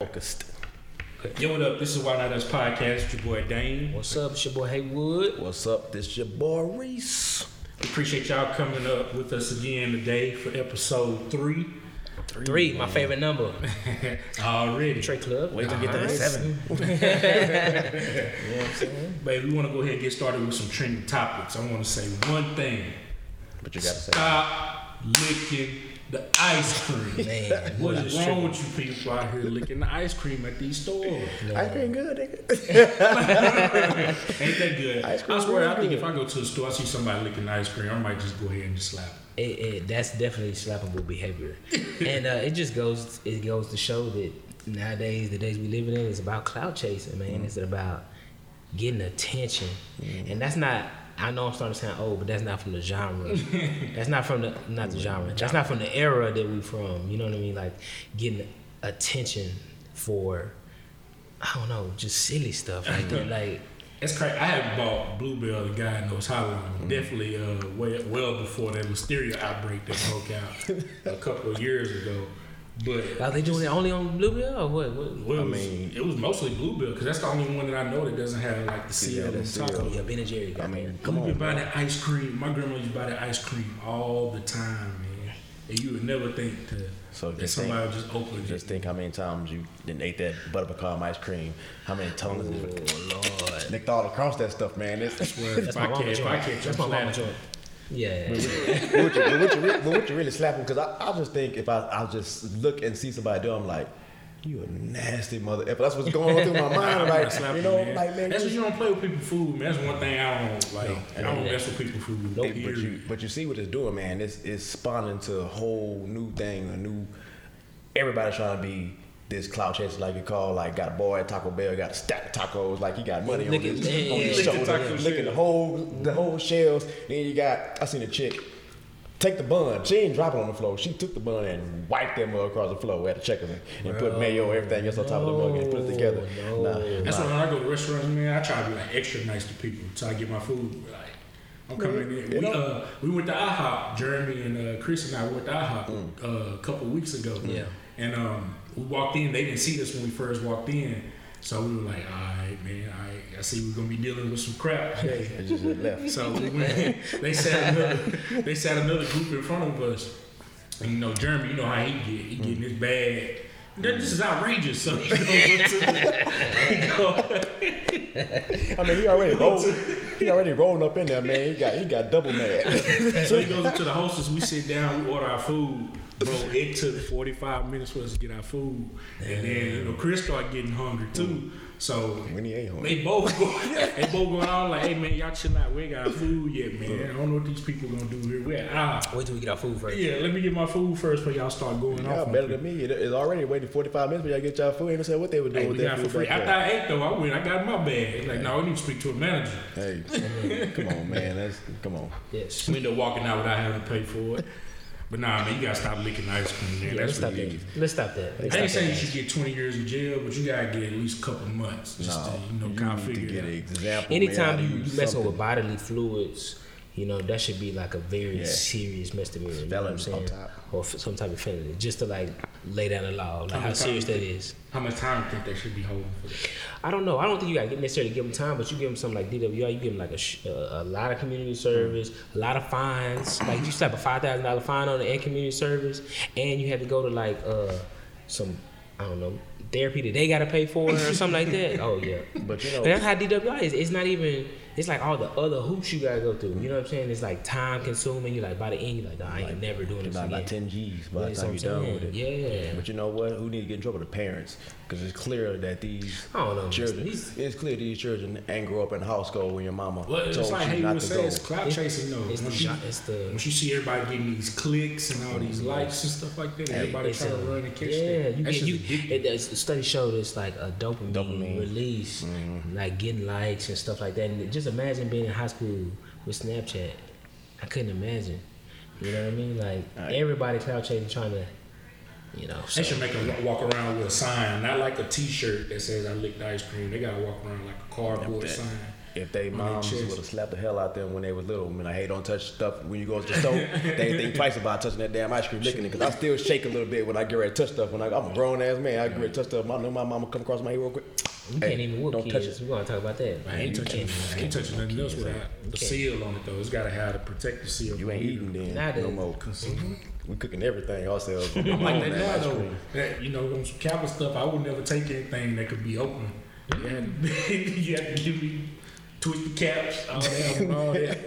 Focused. Yo, what up? This is Why Not Us Podcast. It's your boy Dane. What's up? It's your boy Haywood. What's up? This your boy Reese. We appreciate y'all coming up with us again today for episode three. Three, my favorite number. Already. Trey Club. Wait till we get to the Nice. seven. You know what I'm saying? Baby, we want to go ahead and get started with some trending topics. I want to say one thing. But you gotta say. Stop licking the ice cream. Man, What boy, is it's wrong with you people out here licking the ice cream at these stores? Ice cream good, nigga. Ain't that good? Ice cream I swear, really I think good. if I go to the store, I see somebody licking the ice cream, I might just go ahead and just slap. it. It, it, that's definitely slappable behavior, and uh, it just goes it goes to show that nowadays the days we living in is about clout chasing, man. It's about getting attention, and that's not. I know I'm starting to sound old, but that's not from the genre. that's not from the not the genre. That's not from the era that we from. You know what I mean? Like getting attention for I don't know, just silly stuff like that. Like It's crazy. I have bought Bluebell, the guy knows how long. Mm-hmm. Definitely uh, way, well before that listeria outbreak that broke out a couple of years ago. But are they doing it only on Bluebell or what? what? well, it, I was, mean- it was mostly Bluebell because that's the only one that I know that doesn't have like the Yeah, seal on the top. seal. of it. Yeah, Ben and Jerry. I mean, Come come we on. buy man. that ice cream. My grandma used to buy that ice cream all the time, man. And you would never think to So that just somebody think, would just open just it. think how many times you didn't ate that butter pecan ice cream. How many tongues Oh it Lord, licked all across that stuff, man. It's, That's that's if my I mama catch, if I joint. catch, That's my mama joint. Yeah, but what you, but what you, re- but what you really slapping? Because I, I just think if I, I just look and see somebody do, I'm like, you a nasty mother. If that's what's going on through my mind, I'm like slapping, you know, man. like man, That's you- because you don't play with people's food, man. That's one thing I don't like. I don't mess with people's food. No, But you, but you see what it's doing, man. It's it's spawning to a whole new thing, a new. Everybody's trying to be this clout chaser, like you call, like got a boy at Taco Bell, got a stack of tacos, like he got money on Licking- his, yeah, on his yeah. shoulder, Licking taco licking the whole the whole shells. Then you got I seen a chick take the bun. She ain't drop it on the floor. She took the bun and wiped that mug across the floor we at the checkers and, and put mayo, everything else on top of the mug and put it together. No, Nah. That's nah. why when I go to restaurants, man, I try to be like extra nice to people until I get my food. Like, I'm coming in. We, uh, we went to IHOP. Jeremy and uh, Chris and I went to IHOP uh, a couple weeks ago. Yeah. And um, we walked in. They didn't see us when we first walked in. So we were like, all right, man, all right. I see we're going to be dealing with some crap today. It just left. So we went, they sat another, they sat another group in front of us, and you know Jeremy, you know how he get, he getting in his bag. This is outrageous. So he goes I mean, he already rolled. He already rolling up in there, man. He got he got double mad. so he goes up to the hostess. We sit down, we order our food. Bro, it took 45 minutes for us to get our food, and then you know Chris started getting hungry too. So When he ain't hungry. they both go, they both going on like, hey man, y'all chill out. We ain't got our food yet, man. I don't know what these people gonna do here. We're ah. Wait till we get our food first. Yeah, let me get my food first before y'all start going Y'all off. on better than me. It's already waiting 45 minutes for y'all to get y'all food. Ain't no saying what they were doing Hey, with we that got it for food free. After. I ate though, I went. I got my bag. It's like, no, we need to speak to a manager. Hey, come on, man. That's come on. Yes. We end up walking out without having to pay for it. But nah, man, you gotta stop licking ice cream, man. Yeah, let's stop what it that. is. Let's stop that. Let's I ain't stop saying you should get 20 years in jail, but you gotta get at least a couple months just No, to, you know, you kind of to figure get an it out. example. Anytime man, you, you messing something. with bodily fluids, you know that should be like a very Yeah. serious misdemeanor. You know what I'm saying? top. Or f- some type of felony, just to like lay down the law, like How how serious time that. How much time do you think they should be holding for that? I don't know. I don't think you got to necessarily give them time, but you give them something like DWI. You give them like a, sh- a, a lot of community service, a lot of fines. Like you slap a five thousand dollar fine on it and community service, and you have to go to like uh some I don't know therapy that they got to pay for or something like that. Oh yeah, But you know, But that's how DWI is. It's not even. It's like all the other hoops you gotta go through. You know what I'm saying? It's like time consuming. You like by the end, you're like, nah, I ain't never doing this about, again. about 10 G's by Yeah, the time you're I'm done with it. saying. Yeah. But you know what? Who need to get in trouble? The parents. Because it's clear that these I don't know. children, These- it's clear these children ain't grow up in household when your mama Well, it's told like you hey, not you to say go. it's clout It's- chasing though. It's the, Once you, it's the once you see everybody getting these clicks and all these mm-hmm. likes and stuff like that, everybody It's trying to run and catch yeah, that. you get you. just addictive. It, does- the study showed it's like a dopamine, Dopamine. release, mm-hmm. like getting likes and stuff like that. And just imagine being in high school with Snapchat. I couldn't imagine. You know what I mean? Like Right. everybody clout chasing, trying to, you know. They should make them walk around with a sign, not like a T-shirt that says "I licked ice cream." They gotta walk around like a cardboard That- sign. if they their moms would have slapped the hell out them when they was little. I mean, like, hey, don't touch stuff when you go to the store. they think twice about touching that damn ice cream, licking it. Cause I still shake a little bit when I get ready to touch stuff. When I, I'm a grown ass man, I get ready to touch stuff. I know my mama come across my head real quick. You Hey, can't even whoop don't touch it. We're gonna talk about that. I ain't You touching, can't- I ain't touching nothing else without the can't. seal on it though. It's gotta have the protective seal. You ain't eating then Nowadays. no more. Mm-hmm. We cooking everything ourselves. I'm I'm like on that that now though. That, you know, on some Kappa stuff, I would never take anything that could be open. Mm-hmm. You had, you had to give me twisted caps, all that, all that.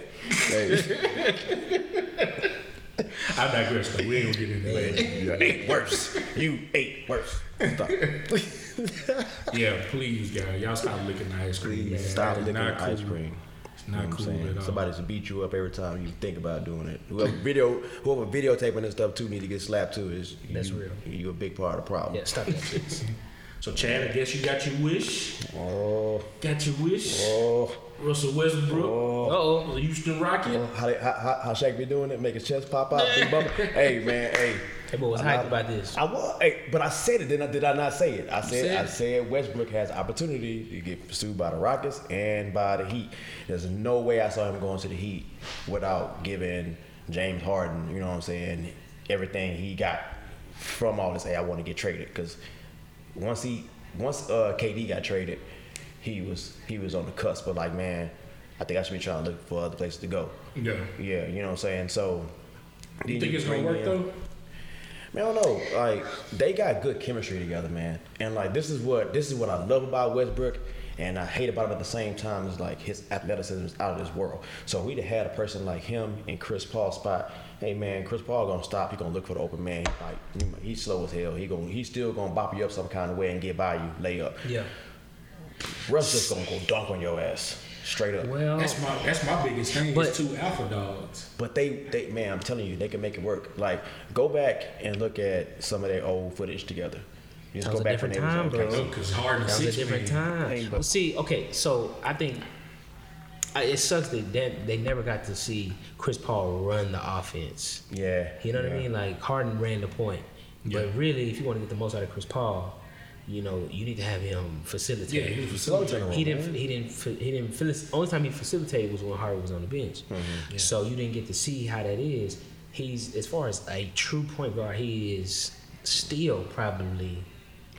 Hey, I digress though. We ain't gonna get into that. you ate worse. You ate worse. Stop. Yeah, please, guys, y'all stop licking the ice cream. man. Stop licking not the ice cream. It's You know not what I'm cool saying? at all. Somebody's to beat you up every time you think about doing it. Whoever video, whoever videotaping this stuff too need to get slapped too. Is That's you, real. You a big part of the problem. Yeah, stop that, please. So, Chad, I guess you got your wish. Oh, Got your wish. oh, Russell Westbrook, oh. Uh-oh. the Houston Rocket. Oh, How, they, how, how, how Shaq be doing it? Make his chest pop out, big bubble. hey man, hey. Hey, boy, was I'm hyped not- about this. I was, hey, but I said it. Then I, did I not say it? I said, said I said Westbrook has opportunity to get pursued by the Rockets and by the Heat. There's no way I saw him going to the Heat without giving James Harden, you know what I'm saying, everything he got from all this. Hey, I want to get traded because once he, once uh, KD got traded, he was he was on the cusp. But like, man, I think I should be trying to look for other places to go. Yeah. Yeah, you know what I'm saying. So, You think it's gonna work in- though? Man, I don't know. Like they got good chemistry together, man. And like this is what this is what I love about Westbrook, and I hate about him at the same time. Is like his athleticism is out of this world. So we'd have had a person like him in Chris Paul's spot. Hey man, Chris Paul gonna stop. He gonna look for the open man. Like he's slow as hell. He gonna he's still gonna bop you up some kind of way and get by you, lay up. Yeah. Russ just gonna go dunk on your ass straight up. Well, That's my that's my biggest thing. But- is two alpha dogs. But they, they, man, I'm telling you, they can make it work. Like, go back and look at some of their old footage together. Just That was go a back different time, bro. KC. Because Harden that was a six different time. Hey, but- well, see, okay, so I think I, it sucks that they, they never got to see Chris Paul run the offense. Yeah. You know what I mean? Like Harden ran the point, yeah. but really, if you want to get the most out of Chris Paul, you know, you need to have him facilitate. Yeah, he was Slow facilitating. He didn't. He didn't. He didn't. Faci- only time he facilitated was when Harden was on the bench. Mm-hmm. So you didn't get to see how that is. He's as far as a true point guard, he is still probably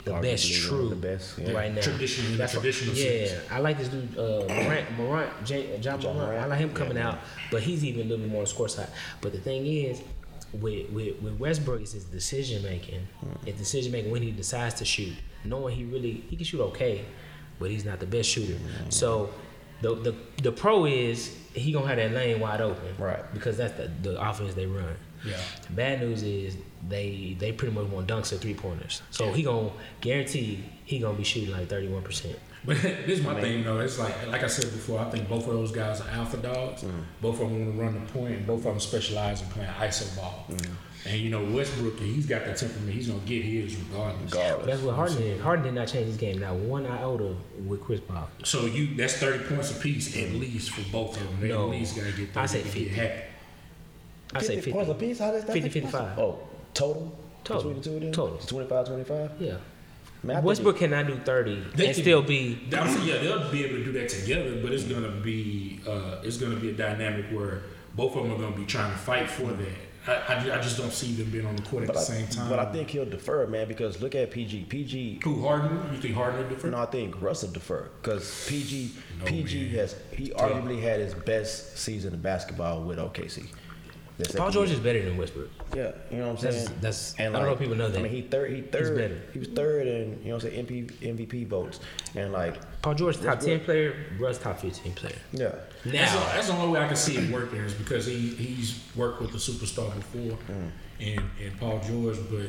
the Arguably best true the best, yeah. right now. The That's traditional yeah. I like this dude uh, Morant, Morant, J, John, John Morant. I like him coming Yeah, out, but he's even a little bit more on the score side. But the thing is. With, with, with Westbrook, it's his decision making. Hmm. His decision making when he decides to shoot, knowing he really he can shoot okay, but he's not the best shooter. Hmm. So the, the the pro is he gonna have that lane wide open, Right. Because that's the, the offense they run. Yeah. Bad news is they they pretty much want dunks at three pointers. So he gonna guarantee he gonna be shooting like thirty one percent. But this is my thing though. It's like like I said before. I think both of those guys are alpha dogs. Mm. Both of them want to run the point, and both of them specialize in playing iso ball. Mm. And you know Westbrook, he's got that temperament. He's gonna get his regardless. Regardless. That's what Harden did. Harden did not change his game. Not one iota with Chris Paul. So you that's thirty points apiece at least for both of them. They No. at least gotta get. I say to 50. Get happy. I say 50 points 50. apiece? How does that 50, 55. Oh, total? Total. Between the two of them? Total. 25, 25? Yeah. Man, I think Westbrook cannot do thirty They and can- still be. Saying, yeah, they'll be able to do that together, but it's gonna be uh, it's gonna be a dynamic where both of them are gonna be trying to fight for that. I, I, I just don't see them being on the court at But the I, same time. but I think he'll defer, man, because look at PG. PG who Harden? You think Harden will differ? No, I think Russell defer because PG No, PG man. has he arguably had his best season of basketball with OKC. That's Paul George end. is better than Westbrook. Yeah, you know what I'm That's- saying. that's- I don't know if people know that. I mean, he third. He third. better. He was third in you know what I'm saying MP, MVP votes, and like Paul George top Westbrook. ten player. Russ top fifteen player. yeah, That's, the, Now that's the only way I can see it working is because he he's worked with the superstar before, Mm. and and Paul George, but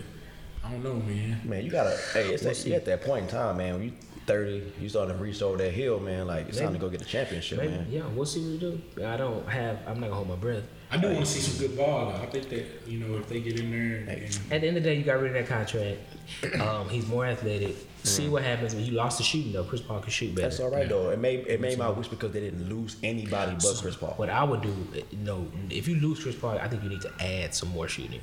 I don't know, man. man, you gotta. Hey, it's We'll that, at that point in time, man. When you 30, you starting to reach over that hill, man. Like it's time to go get a championship, maybe, man. yeah, we'll see what we do. I don't have. I'm not gonna hold my breath. I do want to see some good ball though. I think that you know if they get in there and, and At the end of the day, you got rid of that contract. Um, he's more athletic. See what happens when you lost the shooting though. Chris Paul can shoot better. That's all right though. It made it made my wish because they didn't lose anybody but Chris Paul. What I would do, you know, if you lose Chris Paul, I think you need to add some more shooting.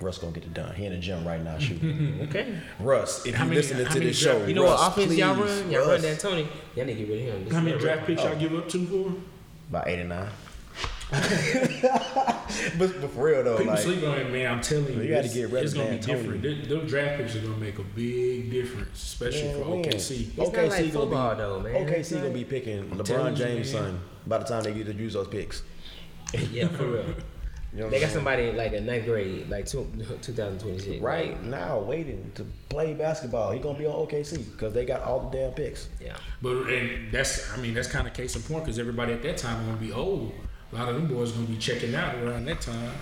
Russ gonna get it done. He in the gym right now shooting. Okay. Russ, if you many- listening how to many this draft- show, You know Russ, what offense y'all run? Y'all run Russ. D'Antoni. Y'all need to get rid of him. This How is many not draft right. picks y'all give up to for? him? About 89. but, but for real though, People like sleep on it, man. I'm telling you, You gotta get ready. it's of gonna be D'Antoni. different. Th- Those draft picks are gonna make a big difference, especially Man, for. OKC. It's not OKC like gonna football, be, though, man. It's OKC gonna be picking telling LeBron James' man. son by the time they get to use those picks. yeah, for real. You know They got saying? somebody like a ninth grade, like two, 2026. right now waiting to play basketball. He gonna be on OKC because they got all the damn picks. Yeah. But and that's, I mean, that's kind of case in point because everybody at that time gonna be old. A lot of them boys gonna be checking out around that time.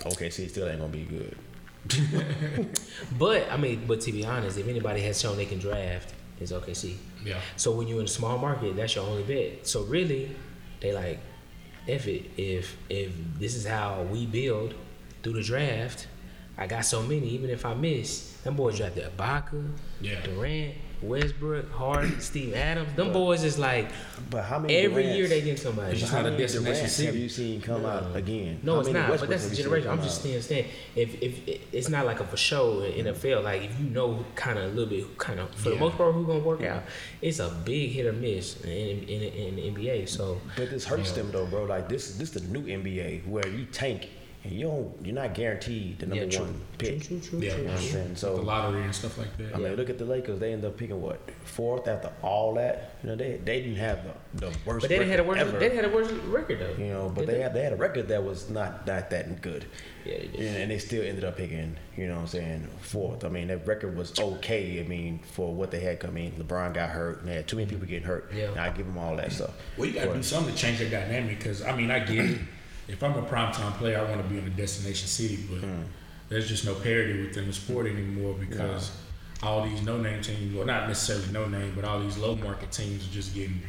OKC still ain't gonna be good. But I mean, but to be honest, if anybody has shown they can draft, it's OKC. Yeah. So when you're in a small market, that's your only bet. So really, they like, if it if if this is how we build through the draft, I got so many. Even if I miss, them boys drafted Ibaka, Yeah. Durant, Westbrook, Harden, Steve Adams. Them boys is like But how many every Durants- year they get somebody. It's just how many Durants. Have you seen come out again? No, How it's not. But that's the generation. I'm just saying, saying if if it's not like a for show in NFL, mm. like if you know kind of a little bit, kind of for the most part who gonna work out, it's a big hit or miss in in, in, in the NBA. So But this hurts them though, bro. Like this, this the new NBA where you tank and you don't, you're not guaranteed the number yeah, true. one pick. true, true, Yeah. true. You know what I'm saying? the lottery and stuff like that. I mean, look at the Lakers. They end up picking what fourth after all that. You know, they they didn't have the, the worst. But they didn't had a record worse. ever. They had a worse record though. You know, but Did they had they had a record that was not not that good. Yeah, they did. And, and they still ended up picking, you know what I'm saying, fourth. I mean, that record was okay. I mean, for what they had coming. LeBron got hurt, and they had too many people getting hurt. Yeah. And I give them all that stuff. Well, you got to do something to change the dynamic because I mean, I get it. If I'm a primetime player, I want to be in a destination city, but Hmm. there's just no parity within the sport anymore because all these no-name teams, well, not necessarily no-name, but all these low-market teams are just getting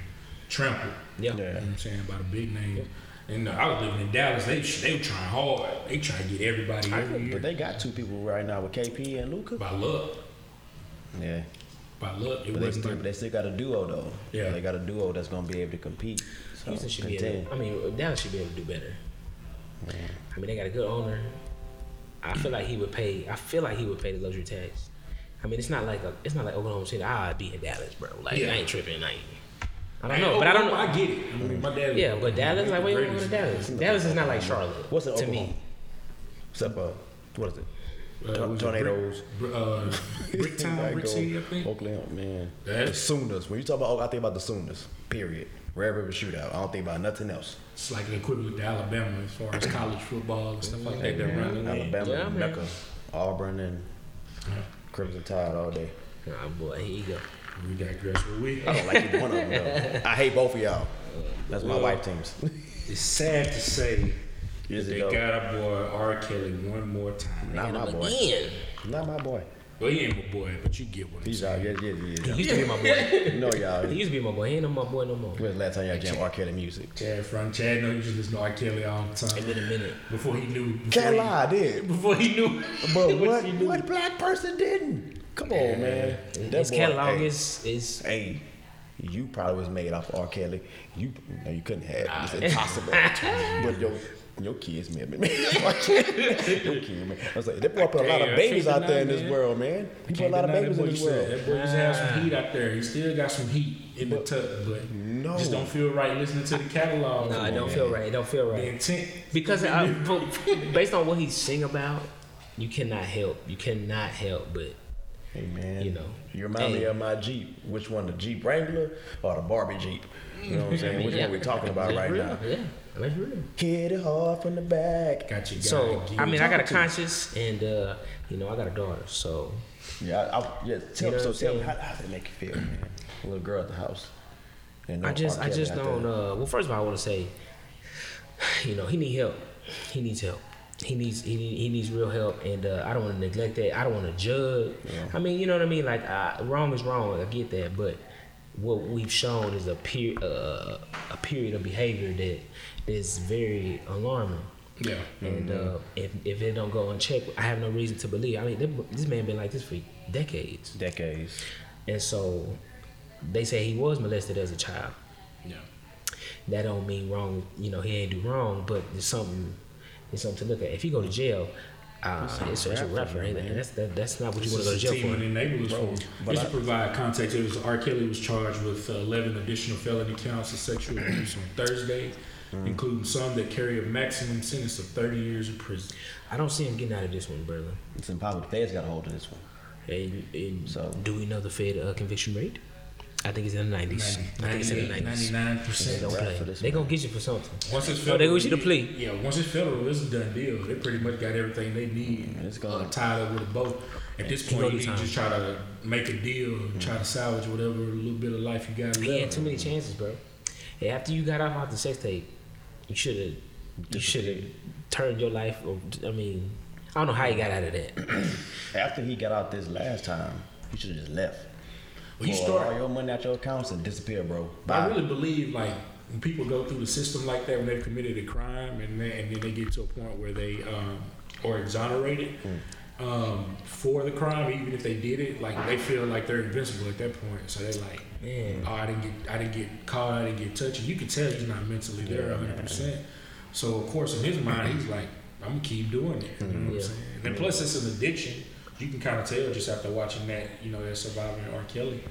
trampled. Yeah. You know what I'm saying by the big names. And uh, I was living in Dallas. They they were trying hard. They try to get everybody every But year. they got two people right now with KP and Luka. By luck, Yeah. by luck, it But they wasn't. still, like- they still got a duo though. Yeah. They got a duo that's gonna be able to compete. So Houston should be able. I mean, Dallas should be able to do better. I mean, they got a good owner. I feel like he would pay. I feel like he would pay the luxury tax. I mean, it's not like a. It's not like Oklahoma City. I'd be in Dallas, bro. Like Yeah. I ain't tripping. Like I don't Hey, know, but I don't know. I get it. I mean, my dad. Yeah, but Dallas, like, where you going to Greatest. Dallas? Dallas is not like Charlotte. What's in to Oklahoma? me? Except uh, what is it? Uh, Tor- tornadoes. Brick, uh, Bricktown, Like, Brick City, I think. Oakland, man. That's- the Sooners. When you talk about, Oak- I think about the Sooners. Period. Red River Shootout. I don't think about nothing else. It's like the equivalent to Alabama as far as college football and stuff like that. They're running. Alabama, Yeah. Mecca, Auburn, and Yeah. Crimson Tide all day. Nah, boy, here you go. We digress. Well, we, I don't like either one of them. Though. I hate both of y'all. That's my Well, wife teams. it's sad to say Is that they though? got our boy R. Kelly one more time. Not my boy. Again. Not my boy. Well, he ain't my boy, but you get what I'm He's saying. out. Yes, yeah. He yes. used to be my boy. No, y'all. He used to be my boy. He ain't no my boy no more. When's the last time y'all jammed R. Kelly music? Chad from Chad no he used to listen to R. Kelly all the It's time. been a minute. Before he knew. Before Can't he, lie, I did. Before he knew. But what, he knew. what black person didn't? Come on, man. That His boy- catalog hey, is is Hey, you probably was made off R. Kelly. You no, you couldn't have. It's ah. impossible. but your your kids, man, man, your kids, man. I was like, that boy put a lot of babies out there in this world, man. He put a lot of babies in boy this world. That boy used to have some heat out there. He still got some heat in the tuck, but No. just don't feel right listening to the catalog. no, it don't feel right. It don't feel The right. intent. Because I, based on what he sing about, you cannot help. You cannot help but Hey man, You know. you remind me of my Jeep. Which one, the Jeep Wrangler or the Barbie Jeep? You know what I'm saying? Which Yeah. one we talking about right now? Yeah, that's real. Hit it hard from the back. Got you. So guy, I mean, I got a talking to? conscience, and uh, you know, I got a daughter. So Yeah, I, I, yeah. Tell, know so tell me, how, how does make you feel, man? A little girl at the house. And no I just, R. I Kelly just don't. there. Uh, well, first of all, I want to say, you know, he need help. He needs help. He needs he, need, he needs real help, and uh, I don't want to neglect that. I don't want to judge. Yeah. I mean, you know what I mean. Like, I, wrong is wrong. I get that, but what we've shown is a period uh, a period of behavior that is very alarming. Yeah. And uh, if if it don't go unchecked, I have no reason to believe. I mean, th- this man been like this for decades, Decades. and so they say he was molested as a child. Yeah. That don't mean wrong. You know, he ain't do wrong, but there's something. There's something to look at. If he go to jail, Uh, it's, it's a rapper, ain't it? And that's that, that's not what you want to go to jail is a for. team of enablers Bro, for. but Just I- to provide context, it was R. Kelly was charged with uh, 11 additional felony counts of sexual abuse on Thursday, Mm. including some that carry a maximum sentence of 30 years in prison. I don't see him getting out of this one, brother. It's impossible. The feds got a hold of this one. And, and So- do we know the Fed uh, conviction rate? I think it's in the 90s. I think it's in the 90s. 99%. They don't play. They one. gonna get you for something. Once it's Oh, federal, they want you to plea. Yeah, once it's federal, it's a done deal. They pretty much got everything they need. It's gonna- uh, tied up with a bow. At this point, go you to time. just try to make a deal and try to salvage whatever little bit of life you got He had left. too many chances, bro. Hey, after you got off off the sex tape, you should have you should have turned your life. Or, I mean, I don't know how you got out of that. After he got out this last time, he should have just left. Well, you Pull start- all your money out your accounts and disappear, bro. But I really believe like when people go through the system like that when they've committed a crime and then, and then they get to a point where they um, are exonerated um, for the crime, even if they did it, like they feel like they're invincible at that point. So they're like, Man. oh, I didn't get, I didn't get caught, I didn't get touched. And you can tell he's not mentally there, Yeah, 100. percent So of course, in his mind, he's like, I'm gonna keep doing it. You know what Yeah. I'm saying? And plus, it's an addiction. You can kind of tell just after watching that, you know, that surviving R. Kelly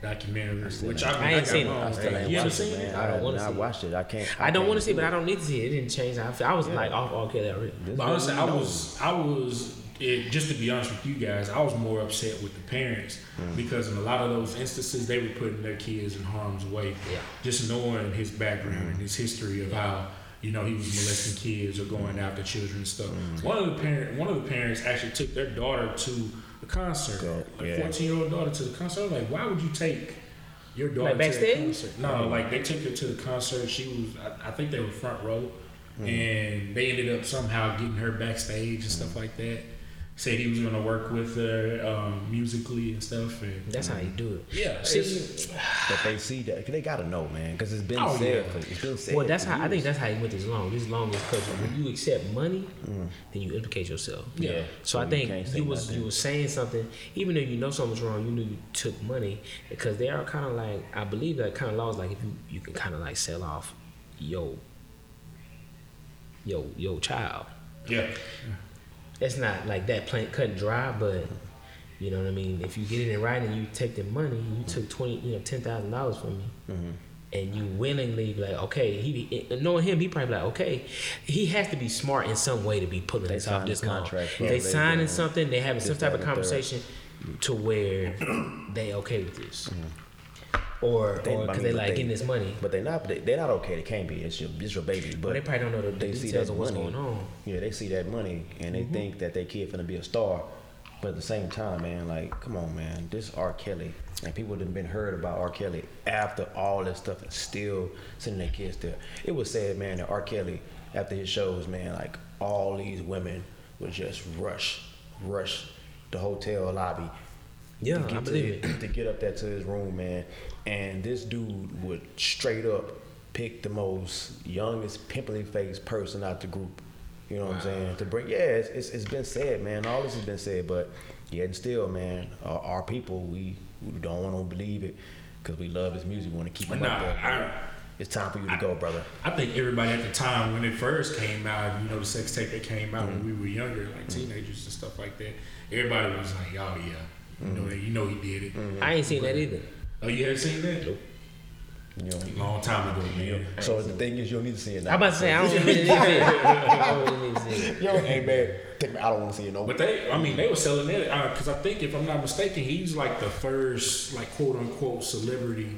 documentary, still which ain't- I, I ain't got seen it. wrong. I still ain't You haven't watched it, seen it? man. I don't wanna I see it. watched it. I can't. I don't want to see, it, but I don't need to see it. It didn't change. I, I was Yeah. like oh, off all Kelly already. This But honestly, I was, I was, it, just to be honest with you guys, I was more upset with the parents Mm. because in a lot of those instances, they were putting their kids in harm's way. Yeah. Just knowing his background Mm. and his history of how you know he was molesting kids or Mm. going after children and stuff. One of the parent, one of the parents actually took their daughter to the concert, Go- like yeah. fourteen year old daughter to the concert. I was like, why would you take? Your daughter Like to that backstage? concert? No, like they took her to the concert. She was, I, I think they were front row, Mm. and they ended up somehow getting her backstage and stuff like that. Said he was gonna work with her um, musically and stuff. And That's how you do it. yeah, See, But they see that they gotta know, man, because it's been Oh, said. yeah. For, it's been said. Well, that's for how I think that's how he went this long. This long is because when you accept money, then you implicate yourself. Yeah. So I you think you was nothing. you was saying something, even though you know something's wrong, you knew you took money because they are kind of like I believe that kind of laws like if you you can kind of like sell off your your your child. yeah, It's not like that plant cut and dry, but you know what I mean. If you get it in writing, you take the money. You took twenty, you know, ten thousand dollars from me, Mm-hmm. and you willingly be like, okay, he knowing him, he probably like, okay, he has to be smart in some way to be pulling They this off this contract, bro. They They signing something. They having some type of conversation to where they okay with this, or Mm-hmm. They- or I because mean, they like getting this money. But they not. They, they're not okay. They can't be. It's your. It's your baby. But But they probably don't know the, the they see details that of what's money. going on. Yeah, they see that money and they think that their kid finna be a star. But at the same time, man, like, come on, man, this R. Kelly, and people have been heard about R. Kelly after all this stuff and still sending their kids there. It was sad, man, that R. Kelly, after his shows, man, like all these women would just rush, rush the hotel lobby Yeah, to I believe to, it. to get up there to his room, man. And this dude would straight up pick the most youngest, pimply faced person out the group. You know what I'm saying? To bring, yeah, it's, it's, it's been said, man. All this has been said, but yet and still, man, our, our people, we, we don't want to believe it because we love his music. We want to keep him Nah, up there. I- it's time for you to go, brother. I think everybody at the time when it first came out, you know, the sex tape that came out when mm-hmm. we were younger, like mm-hmm. teenagers and stuff like that. Everybody was like, "Oh yeah, you know, mm-hmm. you know, he did it." I ain't seen that either. Oh, you haven't seen that? You know. Long time ago, man. So the thing is, you don't need to see it now. I'm about to say I don't really need to see it. I don't really need to see it. Yo, hey man, take me. I don't want to see it no. But they, I mean, they were selling it uh, because I think, if I'm not mistaken, he's like the first, like quote unquote, celebrity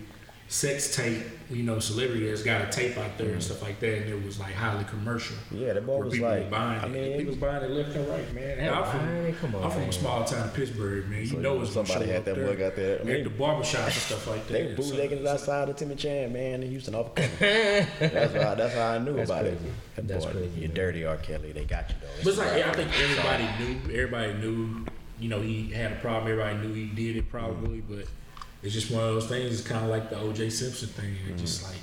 sex tape, you know, celebrity that's got a tape out there and mm-hmm. stuff like that, and it was like highly commercial. Yeah, that boy was like- buying I it. mean, it people was- buying it left and right, man. Hell, I'm from, Man, come on, I'm from man. a small town in Pittsburgh, man. You So know it's gonna somebody had that there. boy got there. I At mean, the barbershops and stuff like that. They were So- bootlegging outside of Timmy Chan, man, in Houston off that's how that's how I knew That's about crazy. it. That That's boy, crazy, you man. dirty R. Kelly. They got you though. But it's like yeah, I think everybody knew. Everybody knew. You know, he had a problem. Everybody knew he did it probably, mm-hmm. but it's just one of those things. It's kind of like the O.J. Simpson thing. It's just like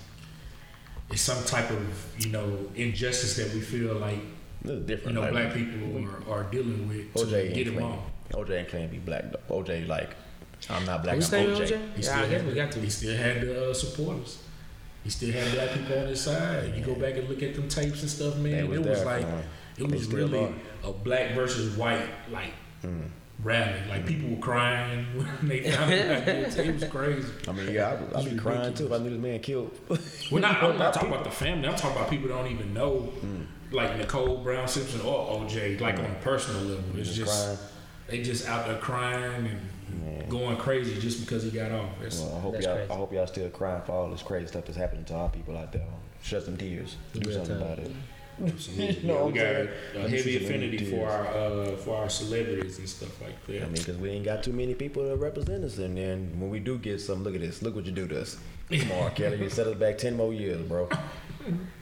it's some type of you know injustice that we feel like This is you know like, black people are, are dealing with to OJ get ain't him claim. off. OJ ain't claim to be black though. OJ like, I'm not black. I'm OJ. OJ? He Yeah, still I guess had, we got to. He still had the uh, supporters. He still had black people on his side. You go back and look at them tapes and stuff, They man. was it was there like for him. it was really a black versus white like rally. Like people were crying when they found out. It it was crazy. I mean, yeah, I'd, I'd be It's crying too if I knew this man killed. Well, not, I'm not talking about the family. I'm talking about people that don't even know, Mm. like Nicole Brown Simpson or OJ, like on a personal level. It's Just just they just out there crying and going crazy just because he got off. That's, Well, I hope That's y'all. crazy. I hope y'all still crying for all this crazy stuff that's happening to our people out there. Shed some tears. Do Real something time. about it. Absolutely. You know Yeah, we I'm got saying? a Let me see heavy affinity tears. for our uh, for our celebrities and stuff like that. I mean, because we ain't got too many people to represent us, and then when we do get some, look at this. Look what you do to us. Come on, Kelly. You set us back ten more years, bro.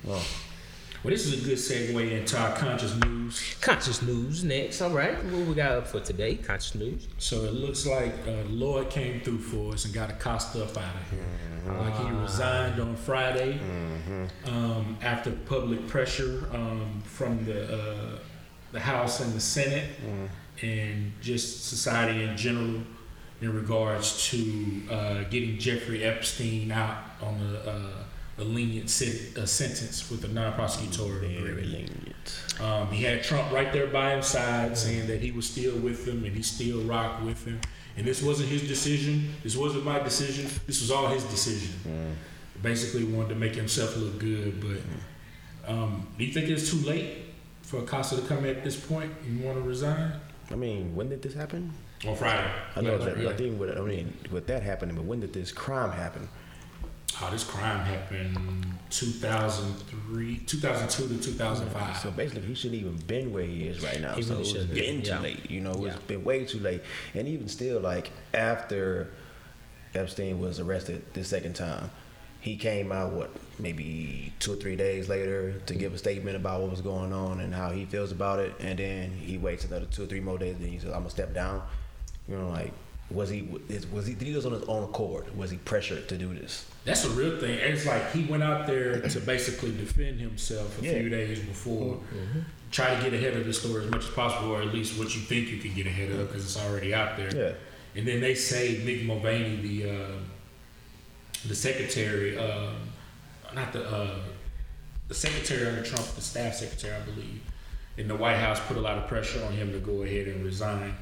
Oh, well, this is a good segue into our conscious news. Conscious news next. All right, what we got up for today? Conscious news. So it looks like uh, Lloyd came through for us and got Acosta up out of here. Like he resigned on Friday um, after public pressure um, from the uh, the House and the Senate, and just society in general in regards to uh, getting Jeffrey Epstein out on a, uh, a lenient sit- a sentence with a non-prosecutorial very agreement. lenient. Um, he had Trump right there by his side saying that he was still with him and he still rocked with him. And this wasn't his decision. This wasn't my decision. This was all his decision. Basically wanted to make himself look good. But um, do you think it's too late for Acosta to come at this point and want to resign? I mean, when did this happen? On Friday. I know Yeah, that. I think with, I mean, with that happening, but when did this crime happen? Oh, this crime happened 2003, 2002 to 2005. So basically, he shouldn't even been where he is right now. He so really it's shouldn't have. been too Yeah. late. You know, it's Yeah. been way too late. And even still, like after Epstein was arrested the second time, he came out what maybe two or three days later to give a statement about what was going on and how he feels about it. And then he waits another two or three more days. Then he says, "I'm gonna step down." You know, like was he was he did he do this on his own accord? Was he pressured to do this? That's a real thing. It's like he went out there to basically defend himself a Yeah. few days before, try to get ahead of the story as much as possible, or at least what you think you can get ahead of because it's already out there. Yeah. And then they say Mick Mulvaney, the uh, the secretary, um, not the uh, the secretary under Trump, the staff secretary, I believe, in the White House put a lot of pressure on him to go ahead and resign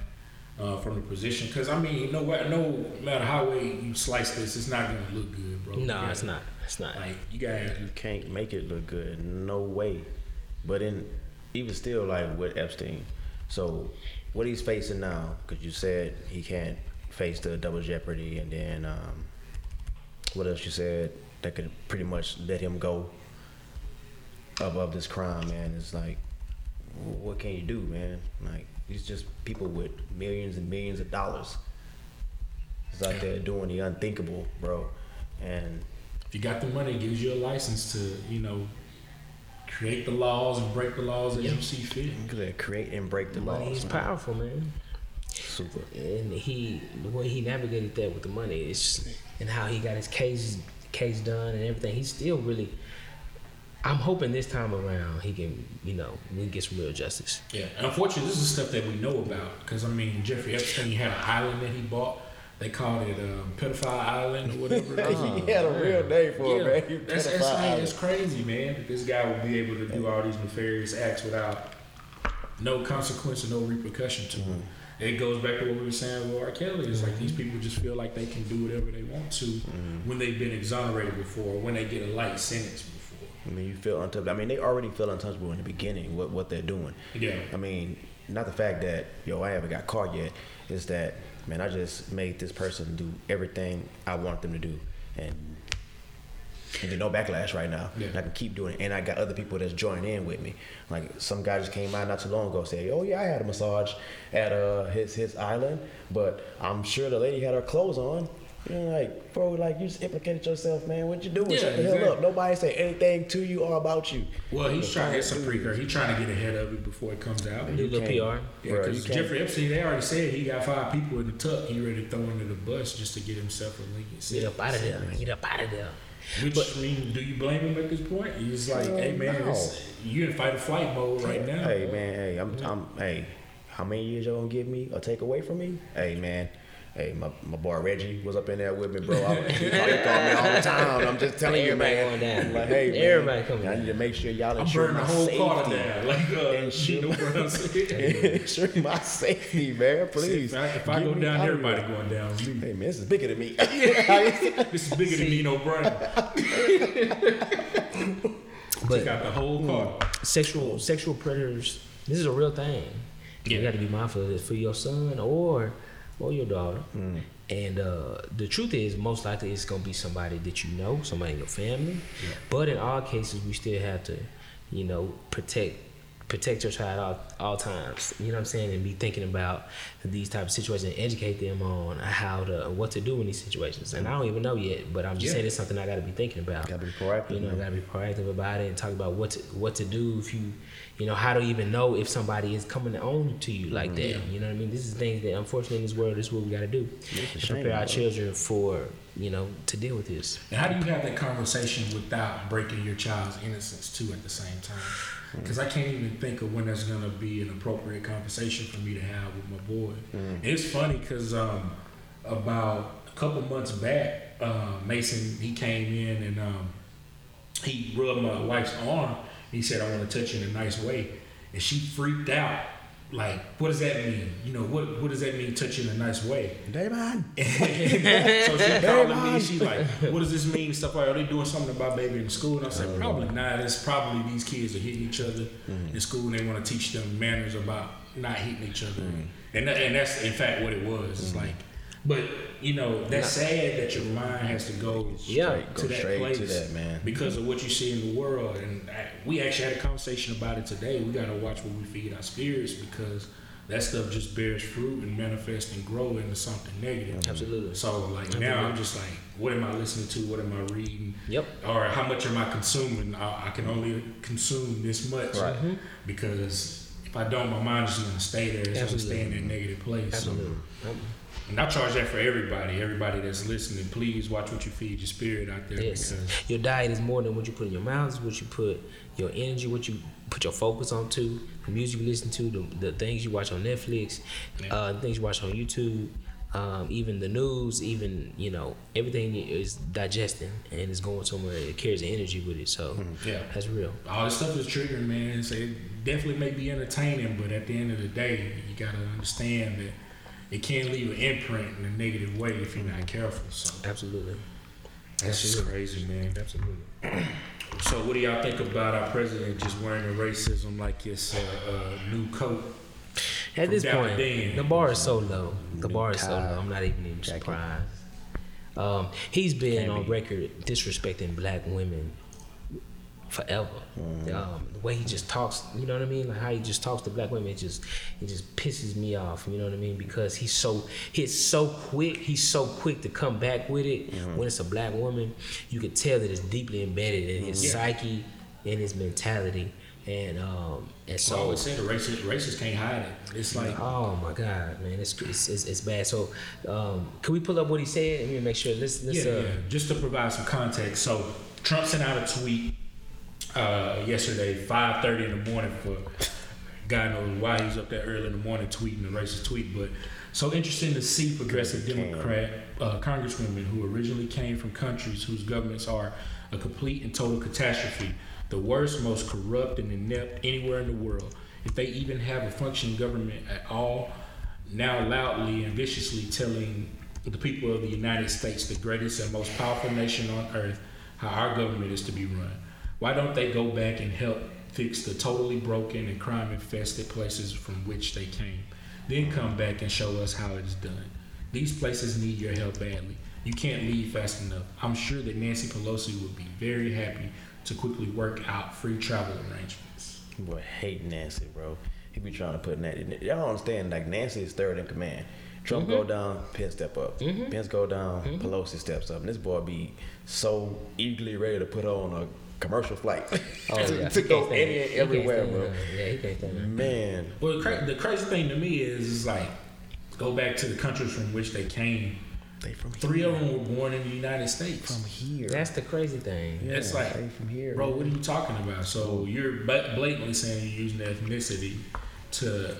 uh, from the position. Because I mean, no, wa- no matter how way you slice this, it's not going to look good, bro. No, You it's not. It's not. Like you got You can't make it look good. No way. But in even still, like with Epstein, so what he's facing now, because you said he can't face the double jeopardy, and then um, what else you said that could pretty much let him go above this crime, man. It's like, what can you do, man? Like, these just people with millions and millions of dollars. Is out there doing the unthinkable, bro. And if you got the money, it gives you a license to you know create the laws and break the laws as you see fit. you could create and break the Money laws. is man. powerful, man. Super. and he the way he navigated that with the money is and how he got his case case done and everything he's still really i'm hoping this time around he can you know we get some real justice Yeah, and unfortunately, this is stuff that we know about because I mean, Jeffrey Epstein had an island that he bought. They called it um, Pedophile Island or whatever. he had a real name for yeah, it, man. that's, Pedophile that's, like, it's crazy, man. That this guy will be able to do all these nefarious acts without no consequence and no repercussion to Mm-hmm. it. It goes back to what we were saying with R. Kelly. It's like these people just feel like they can do whatever they want to Mm-hmm. when they've been exonerated before, when they get a light sentence before. I mean, you feel untouchable. I mean, they already feel untouchable in the beginning. What what they're doing. Yeah. I mean, not the fact that yo I haven't got caught yet. Is that man? I just made this person do everything I want them to do, and and there's no backlash right now. Yeah. And I can keep doing it, and I got other people that's joining in with me. Like some guy just came out not too long ago, say, "Oh yeah, I had a massage at uh his his island, but I'm sure the lady had her clothes on." You know, like, bro, like you just implicated yourself, man. What you doing? Yeah, Shut the hell up. Nobody say anything to you or about you. Well, he's trying to get some precursor. He's trying to get ahead of it before it comes out. do a little can't- pr Yeah, because Jeffrey Epstein, they already said he got five people in the tuck. He ready to throw under the bus just to get himself a lenient get up out of there get up out of there Which I mean, do you blame him at this point? He's like, Uh, hey man, no. it's, you in fight or flight mode right now. Hey man, hey, I'm, I'm, hey, how many years y'all gonna give me or take away from me? Hey man, Hey, my, my boy Reggie was up in there with me, bro. I, he, called, he called me all the time. I'm just telling Everybody you, man. going down. Like, hey, man, Everybody coming I need to make sure y'all I'm ensure burning my the whole safety. car down. Like, uh, Ensure you know I'm saying? ensure my safety, man. Please. If I, if I go down, out of everybody here. going down me. Hey, man, this is bigger than me. This is bigger than Nino Brown. But Took out the whole car. sexual sexual predators. This is a real thing. You got to be mindful of this for your son or or your daughter. Mm. And uh, the truth is, most likely it's gonna be somebody that you know, somebody in your family. But in all cases, we still have to, you know, protect protect your child all, all times. You know what I'm saying, and be thinking about these type of situations and educate them on how to what to do in these situations. And I don't even know yet, but I'm just Yeah. saying it's something I got to be thinking about. Gotta be proactive, You know, man. got to be proactive about it and talk about what to what to do if you, you know, how to even know if somebody is coming on to you like mm-hmm. that. Yeah. You know what I mean? This is things that unfortunately in this world, this is what we got to do It's shame, prepare our bro. children for you know to deal with this. And how do you have that conversation without breaking your child's innocence too at the same time? Because I can't even think of when that's gonna be an appropriate conversation for me to have with my boy. It's funny because um, about a couple months back, uh, Mason he came in and um, he rubbed my wife's arm. He said, "I want to touch you in a nice way," and she freaked out. Like, what does that mean? You know, what what does that mean? Touch you in a nice way? Damon. so she calling me and she's like, what does this mean? Stuff like, are they doing something about baby in school? And I said, oh. probably not. It's probably these kids are hitting each other mm-hmm. in school and they want to teach them manners about not hitting each other. Mm-hmm. And, that, and that's in fact what it was. It's mm-hmm. like, but you know, that's sad that your mind has to go Yeah. Straight- to go that straight place to that, man. because of what you see in the world. And I, we actually had a conversation about it today. We got to watch what we feed our spirits because that stuff just bears fruit and manifests and grow into something negative. Mm-hmm. Absolutely. So like now I'm just like, what am I listening to? What am I reading? Yep. Or how much am I consuming? I, I can only consume this much Right. Mm-hmm. because if I don't, my mind is going to stay there. It's going to stay in that negative place. Absolutely. And I charge that for everybody. Everybody that's listening, please watch what you feed your spirit out there Yes. because Your diet is more than what you put in your mouth, it's what you put your energy, what you put your focus on onto, the music you listen to, the, the things you watch on Netflix, Yeah. uh, the things you watch on YouTube, um, even the news, even, you know, everything is digesting and it's going somewhere. It carries the energy with it. So Yeah. that's real. all this stuff is triggering, man. So it definitely may be entertaining, but at the end of the day, you gotta understand that it can leave an imprint in a negative way if you're not careful. So Absolutely. that's just crazy, man. Absolutely. So what do y'all think about our president just wearing the racism like it's a, a new coat? At this down point, then. the bar is so low. The New bar is so low. I'm not even, even surprised. Um, he's been Can't on be. record disrespecting black women forever. Mm-hmm. Um, the way he just talks, you know what I mean? Like how he just talks to black women, it just it just pisses me off. You know what I mean? Because he's so he's so quick. He's so quick to come back with it Mm-hmm. when it's a black woman. You can tell that it's deeply embedded in his Yeah. psyche in his mentality. And um and So I so always say the racist, racists can't hide it. It's like Oh my God, man, it's it's, it's, it's bad. So, um, can we pull up what he said? Let me make sure. Let's let's. yeah, uh, yeah. Just to provide some context, so Trump sent out a tweet uh, yesterday, five thirty in the morning. For God knows why he was up there early in the morning tweeting a racist tweet, but so interesting to see progressive Democrat uh, congresswomen who originally came from countries whose governments are a complete and total catastrophe, the worst, most corrupt and inept anywhere in the world. If they even have a functioning government at all, now loudly and viciously telling the people of the United States, the greatest and most powerful nation on earth, how our government is to be run. Why don't they go back and help fix the totally broken and crime infested places from which they came? Then come back and show us how it's done. These places need your help badly. You can't leave fast enough. I'm sure that Nancy Pelosi would be very happy to quickly work out free travel arrangements. Boy, hate Nancy, bro. He be trying to put Nancy. Y'all don't understand. Like Nancy is third in command. Trump Mm-hmm. go down, Pence step up. Pence go down, Pelosi steps up. And this boy be so eagerly ready to put on a commercial flight oh, to, yeah, to go can't any and everywhere, bro. Yeah, he can't stand it. Man, Well, the, cra- the crazy thing to me is, is like, go back to the countries from which they came. they from Three here. of them were born in the United States. from here. That's the crazy thing. yeah, it's like, they from here, Bro, what are you talking about? So you're blatantly saying you're using ethnicity to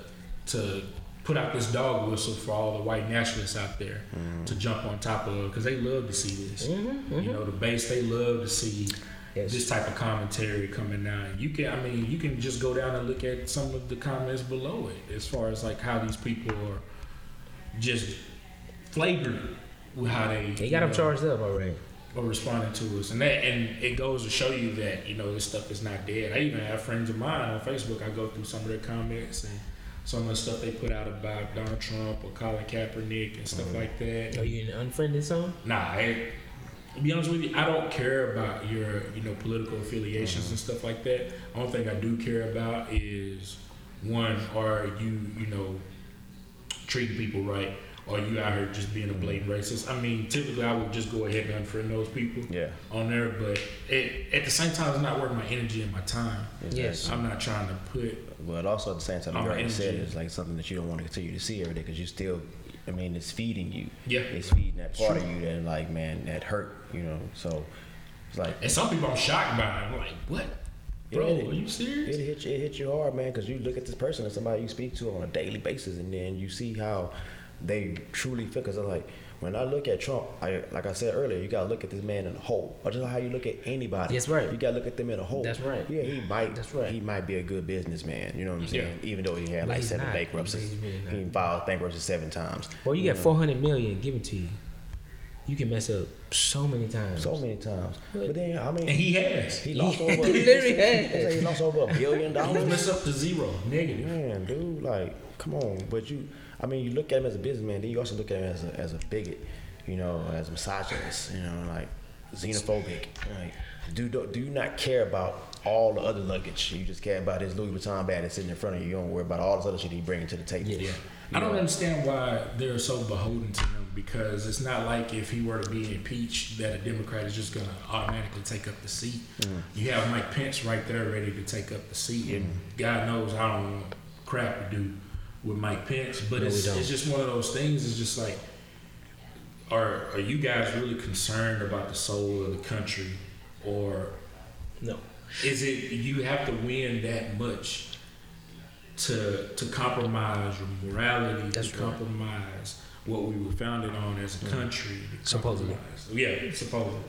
to put out this dog whistle for all the white nationalists out there Mm-hmm. to jump on top of because they love to see this. Mm-hmm, You know, the base they love to see Yes. this type of commentary coming down. You can, I mean, you can just go down and look at some of the comments below it as far as like how these people are just flagrant with how they. They got them know, charged up already. or responding to us, and that and it goes to show you that you know this stuff is not dead. I even have friends of mine on Facebook. I go through some of their comments and some of the stuff they put out about Donald Trump or Colin Kaepernick and stuff mm-hmm. like that. Are you unfriended some? Nah, I, to be honest with you, I don't care about your you know political affiliations and stuff like that. Only thing I do care about is one, are you you know treating people right, or you out here just being a blatant racist? I mean, typically I would just go ahead and unfriend those people Yeah. on there, but it, at the same time, it's not worth my energy and my time. Yes. I'm not trying to put But also at the same time, you Our already said energy. it's like something that you don't want to continue to see every day because you still, I mean, it's feeding you. Yeah. It's feeding that part of you that, like, man, that hurt, you know. So it's like, And some people I'm shocked by. I'm like, what, bro? Yeah, are you serious? It hit you, it hit you hard, man, because you look at this person as somebody you speak to on a daily basis, and then you see how they truly feel. Because I'm like when I look at Trump, I, like I said earlier, you gotta look at this man in a whole, or just how you look at anybody. That's right. You gotta look at them in a whole. That's right. Yeah, he might. That's right. He might be a good businessman. You know what I'm saying? Yeah. Even though he had like seven not. bankruptcies, really he filed bankruptcy seven times. Well, you got four hundred million given to you. You can mess up so many times. So many times. But then I mean, And he has. he lost He over. literally they has. he lost over a billion He dollars. messed up to zero, negative. Man, dude, like, come on. But you, I mean, you look at him as a businessman, then you also look at him as a, as a bigot, you know, as a misogynist, you know, like xenophobic. Like, do, do, do you not care about all the other luggage? You just care about his Louis Vuitton bag that's sitting in front of you. You don't worry about all this other shit he bringing to the table. Yeah. I don't understand why they're so beholden to him because it's not like if he were to be impeached that a Democrat is just going to automatically take up the seat. Mm. You have Mike Pence right there ready to take up the seat, and Mm. God knows I don't know crap to do with Mike Pence, but No, it's, it's just one of those things. It's just like, are are you guys really concerned about the soul of the country, or No. is it you have to win that much to to compromise your morality, That's to right. compromise what we were founded on as a mm. country? Supposedly. compromise- Yeah, supposedly.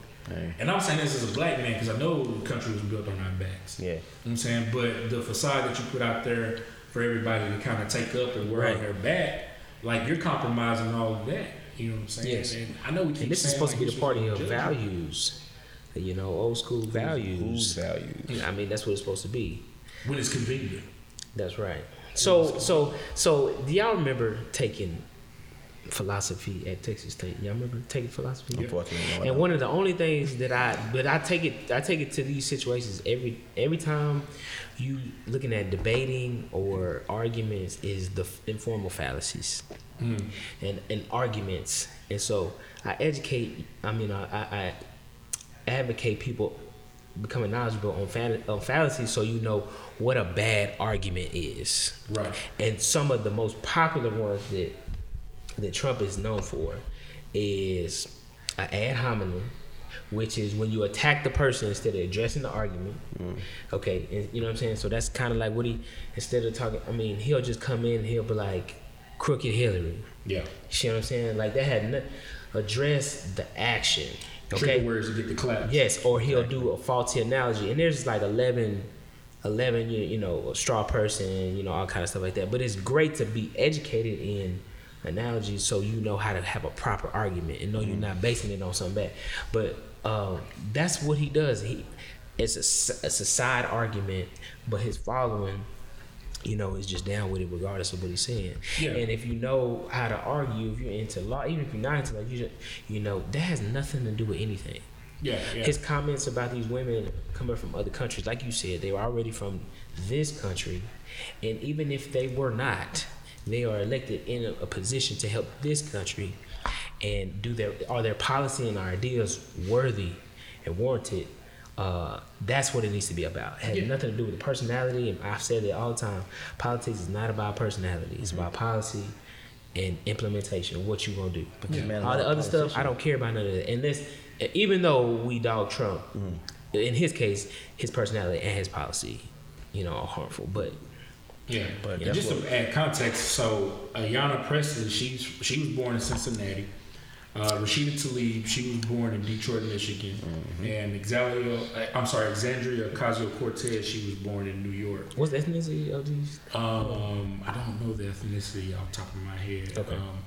And I'm saying this as a black man because I know the country was built on our backs. Yeah. You know what I'm saying? But the facade that you put out there for everybody to kind of take up and wear Right. on their back, like you're compromising all of that. You know what I'm saying? Yes. And I know we keep And this is supposed to be the party of values. You know, old school values. Whose values? I mean, that's what it's supposed to be. when it's convenient. That's right. So, so, so, do y'all remember taking philosophy at Texas State? Y'all remember taking philosophy? Unfortunately, no, And one of the only things that I, but I take it, I take it to these situations every every time you looking at debating or arguments is the informal fallacies hmm. and and arguments. And so I educate. I mean, I, I, I advocate people becoming knowledgeable on, fall- on fallacies so you know what a bad argument is. Right. And some of the most popular ones that that Trump is known for is an ad hominem, which is when you attack the person instead of addressing the argument. Mm. Okay, and you know what I'm saying? So that's kind of like what he instead of talking. I mean, he'll just come in. He'll be like, "Crooked Hillary." Yeah. You see what I'm saying? Like that had no, address the action. Okay. words to get the clap. Yes, or he'll do a faulty analogy, and there's like 11, 11 you, you know, a straw person, you know, all kind of stuff like that. But it's great to be educated in analogies so you know how to have a proper argument and know you're not basing it on something bad. But um, that's what he does. He it's a it's a side argument, but his following you know, is just down with it regardless of what he's saying. Yeah. And if you know how to argue, if you're into law, even if you're not into law, you just, you know, that has nothing to do with anything. Yeah. yeah. His comments about these women coming from other countries, like you said, they were already from this country, and even if they were not, they are elected in a, a position to help this country, and do their are their policy and our ideas worthy and warranted. Uh, that's what it needs to be about. It has Yeah. nothing to do with the personality, and I've said it all the time. Politics is not about personality; it's about policy and implementation. What you gonna do? this man All the other stuff. I don't care about none of that. And this, even though we dog Trump, in his case, his personality and his policy, you know, are harmful. But Yeah, But yeah, just to add context, so Ayanna Pressley, she's she was born in Cincinnati. Uh, Rashida Tlaib, she was born in Detroit, Michigan, Mm-hmm. and Exalio, I'm sorry, Alexandria Ocasio Cortez, she was born in New York. What's the ethnicity of these? Um, I don't know the ethnicity off the top of my head. Okay. Um,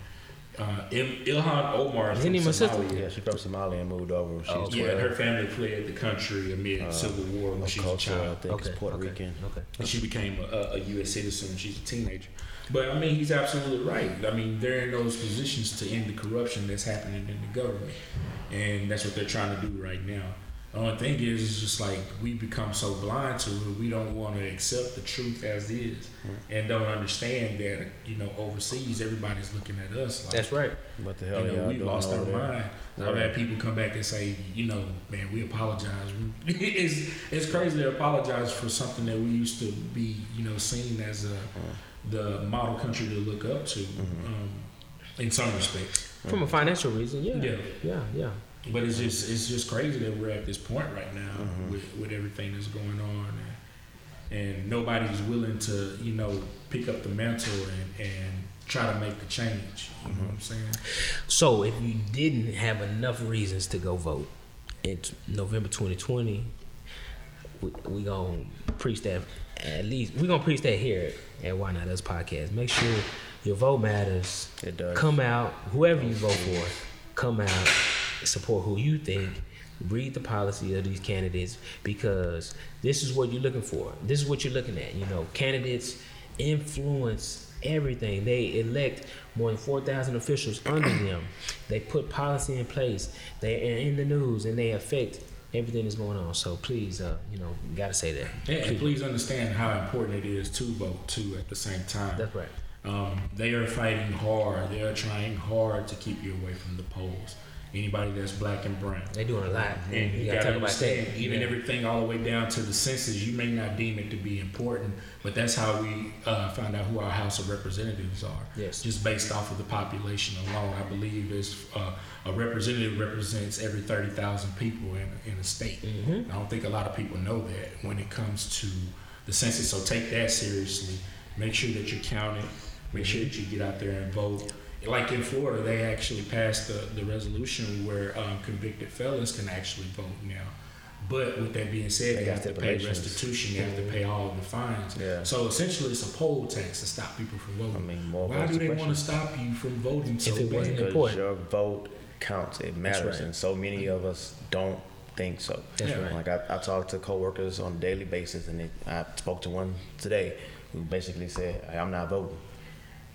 uh, Ilhan Omar is Isn't from? Somalia. Yeah, she's from Somalia and moved over. when She Oh, was Yeah, 12. her family fled the country amid Uh, civil war when she was a culture, I child. think, is Puerto okay, Rican. Okay. And she became a, a U.S. citizen when she's a teenager. But I mean, he's absolutely right. I mean, they're in those positions to end the corruption that's happening in the government, and that's what they're trying to do right now. The only thing is, it's just like we become so blind to it, we don't want to accept the truth as is, and don't understand that you know overseas everybody's looking at us. Like, That's right. What the you hell know, y'all we lost our over mind. I've had people come back and say, you know, man, we apologize. it's it's crazy to apologize for something that we used to be, you know, seen as a the model country to look up to, um, in some respects. From a financial reason, yeah. Yeah. Yeah, yeah. But it's just it's just crazy that we're at this point right now mm-hmm. with, with everything that's going on, and, and nobody's willing to, you know, pick up the mantle and, and try to make the change. You know what I'm mm-hmm. saying? So if you didn't have enough reasons to go vote in November 2020, we, we gonna preach that at least we're gonna preach that here at Why Not Us podcast. Make sure your vote matters. It does. Come out, whoever you vote for, come out, support who you think. Read the policy of these candidates because this is what you're looking for. This is what you're looking at. You know, candidates influence everything. They elect more than 4,000 officials under them. They put policy in place. They are in the news and they affect everything that's going on. So please, uh, you know, you gotta say that. Yeah, and please understand how important it is to vote too at the same time. That's right. Um, they are fighting hard. They are trying hard to keep you away from the polls. Anybody that's black and brown. They doing a lot. And you, You gotta, gotta understand, that. even Yeah. everything all the way down to the census, you may not deem it to be important, but that's how we uh, find out who our House of Representatives are. Yes. Just based off of the population alone, I believe there's uh, a representative represents every thirty thousand people in, in a state. Mhm. I don't think a lot of people know that when it comes to the census. So take that seriously. Make sure that you're counted. Make sure that you get out there and vote. Like in Florida, they actually passed the, the resolution where um, convicted felons can actually vote now. But with that being said, They they, have to pay restitution. They have to pay all the fines. Yeah. So essentially, it's a poll tax to stop people from voting. I mean, more Why do they want to stop you from voting so If it wasn't Because important. your vote counts. It matters, right. and so many of us don't think so. That's Yeah. right. Like I, I talk to coworkers on a daily basis, and it, I spoke to one today who basically said, "Hey, "I'm not voting."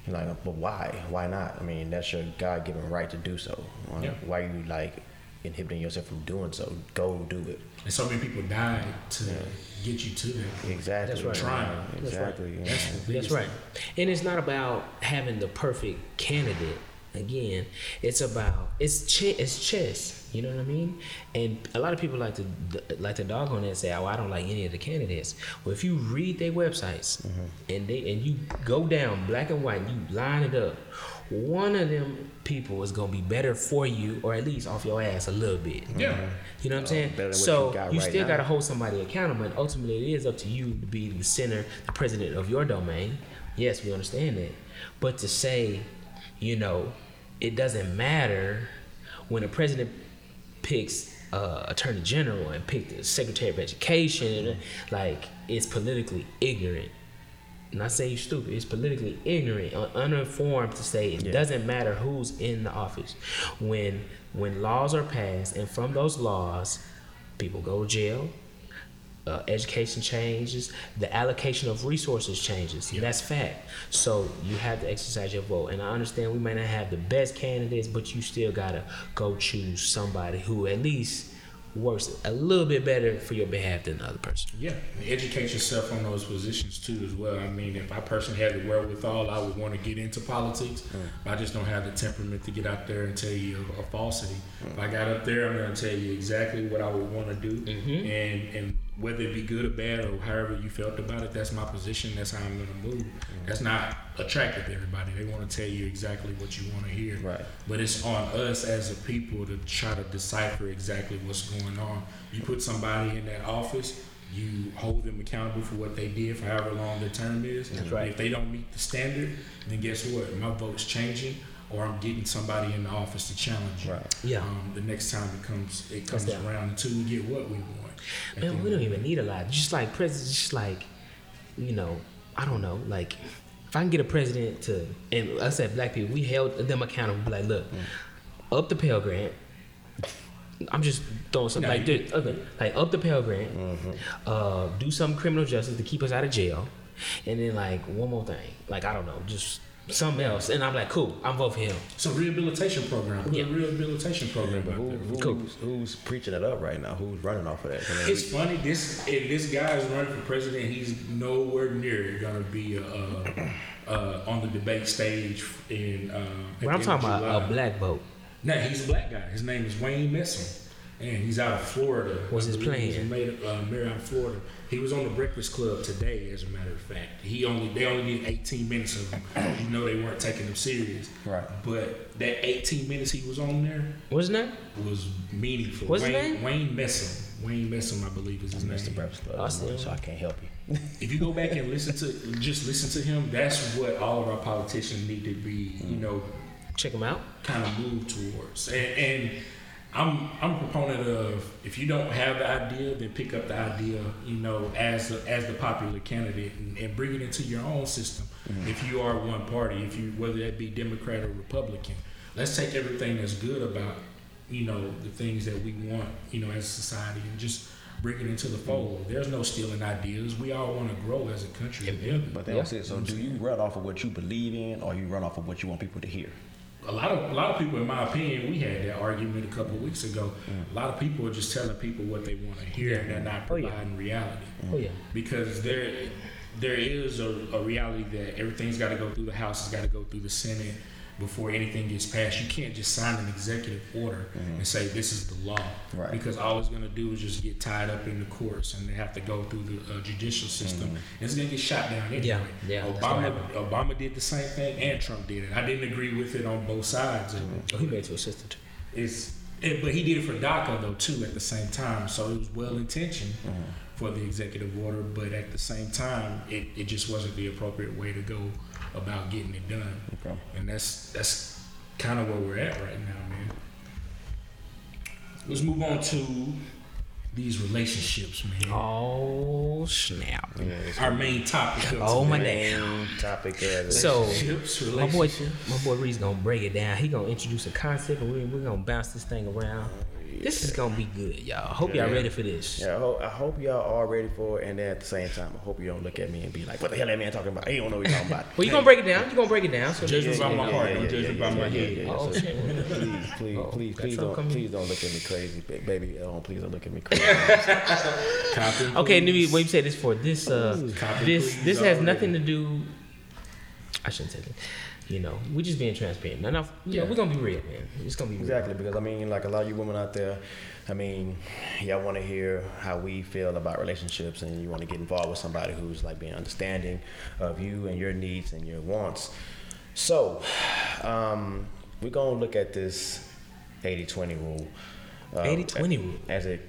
You're like, but why? Why not? I mean, that's your God-given right to do so. Why, Yeah. why are you like inhibiting yourself from doing so? Go do it. And so many people died to Yeah. get you to that. Exactly. That's right. Trying. Yeah, That's right. Exactly. That's That's right. And it's not about having the perfect candidate. Again, it's about it's chess. It's chess. You know what I mean? And a lot of people like to like to dog on that and say, "Oh, I don't like any of the candidates." Well, if you read their websites mm-hmm. and they and you go down black and white, and you line it up. One of them people is gonna be better for you, or at least off your ass a little bit. Yeah. You know what I'm uh, saying? better than what so you got you right still now. got to hold somebody accountable, and ultimately it is up to you to be the center, the president of your domain. Yes, we understand that, but to say, you know, it doesn't matter when a president picks uh, attorney general and pick the secretary of education, like it's politically ignorant. Not say you're stupid. It's politically ignorant, un- uninformed to say it Yeah. doesn't matter who's in the office. When when laws are passed, and from those laws, people go to jail. Uh, education changes. The allocation of resources changes. That's fact. So you have to exercise your vote. And I understand we may not have the best candidates, but you still gotta go choose somebody who at least works a little bit better for your behalf than the other person. Yeah, and educate yourself on those positions too, as well. I mean, if I personally had the wherewithal, I would want to get into politics. But I just don't have the temperament to get out there and tell you a, a falsity. If I got up there, I'm going to tell you exactly what I would want to do, and and whether it be good or bad or however you felt about it, that's my position. That's how I'm going to move. That's not attractive to everybody. They want to tell you exactly what you want to hear. Right. But it's on us as a people to try to decipher exactly what's going on. You put somebody in that office, You hold them accountable for what they did for however long their term is. That's right. If they don't meet the standard, then guess what? My vote's changing, or I'm getting somebody in the office to challenge you. Right. Yeah. Um, the next time it comes, it comes around until we get what we want. Man, we don't even need a lot. Just like presidents, just like, you know, I don't know. Like, if I can get a president to, and I said black people, we held them accountable. Like, look, up the Pell Grant. I'm just throwing something No, like this. Okay, like up the Pell Grant. Uh, do some criminal justice to keep us out of jail, and then like one more thing. Like I don't know, just something else. And I'm like, cool. I'm vote for him. It's a rehabilitation program. Put Yeah. a rehabilitation program But out who, there. who's, Cool. who's preaching it up right now? Who's running off of that? I mean, It's funny. This if this guy is running for president, he's nowhere near gonna be uh, uh, on the debate stage in. Uh, But I'm talking of about a black vote. No, he's a black guy. His name is Wayne Messam, and he's out of Florida. What's his believe He's plan? a mayor, uh, mayor out of Florida. He was on the Breakfast Club today, as a matter of fact. He only they only did 18 minutes of him. You know they weren't taking him serious. Right. But that 18 minutes he was on there What's his name? was meaningful. What's his Wayne, name? Wayne Messam. Wayne Messam, I believe, is his name. Mr. Breakfast Club, I see. so I can't help you. If you go back and listen to just listen to him, that's what all of our politicians need to be, you know, Check him out. kind of move towards. And, and I'm I'm a proponent of if you don't have the idea, then pick up the idea, you know, as a, as the popular candidate and, and bring it into your own system. Mm-hmm. If you are one party, if you whether that be Democrat or Republican, let's take everything that's good about you know the things that we want, you know, as a society, and just bring it into the fold. There's no stealing ideas. We all want to grow as a country together. But they Yeah. don't so. Do you run off of what you believe in, or you run off of what you want people to hear? A lot of a lot of people, in my opinion, we had that argument a couple of weeks ago. Mm. A lot of people are just telling people what they want to hear, and they're not Oh, yeah. providing reality. Oh yeah. Because there, there is a, a reality that everything's got to go through the House, it's got to go through the Senate before anything gets passed. You can't just sign an executive order and mm-hmm. say this is the law, Right. because all it's going to do is just get tied up in the courts, and they have to go through the uh, judicial system. Mm-hmm. And it's going to get shot down anyway. Yeah, yeah, Obama. Obama did the same thing, and Trump did it. I didn't agree with it on both sides of it. Oh, he made to assistant. It's, it, but he did it for DACA though too at the same time, so it was well intentioned mm-hmm. for the executive order. But at the same time, it, it just wasn't the appropriate way to go about getting it done. Okay. And that's that's kind of where we're at right now, man. Let's move on to these relationships, man. Oh snap! Our main topic. Of Oh, my today. Main topic of the- So relationships, my boy, relationships. my boy Reed's gonna break it down. He gonna introduce a concept, and we, we're gonna bounce this thing around. This is gonna be good, y'all. I hope y'all ready for this. Yeah, I hope, I hope y'all are ready for it, and then at the same time, I hope you don't look at me and be like, "What the hell that man talking about? He don't know what he's talking about." Well, you gonna break it down. You gonna break it down. So Judge me by my yeah, heart. yeah, Don't judge me by my head. Oh, shit. Please, please, Oh, please, please don't, coming? please don't look at me crazy, ba- baby. Oh, please don't look at me crazy. Copy, Okay, let me when you say this for this uh Copy, this please, this has nothing to do I shouldn't say that. You know, we just being transparent. Now, now you know, Yeah. we're gonna be real, man. It's gonna be real. Exactly, because I mean, like a lot of you women out there, I mean, y'all want to hear how we feel about relationships, and you want to get involved with somebody who's like being understanding of you and your needs and your wants. So, um, we're gonna look at this 80-20 rule. uh, 80-20 rule. as it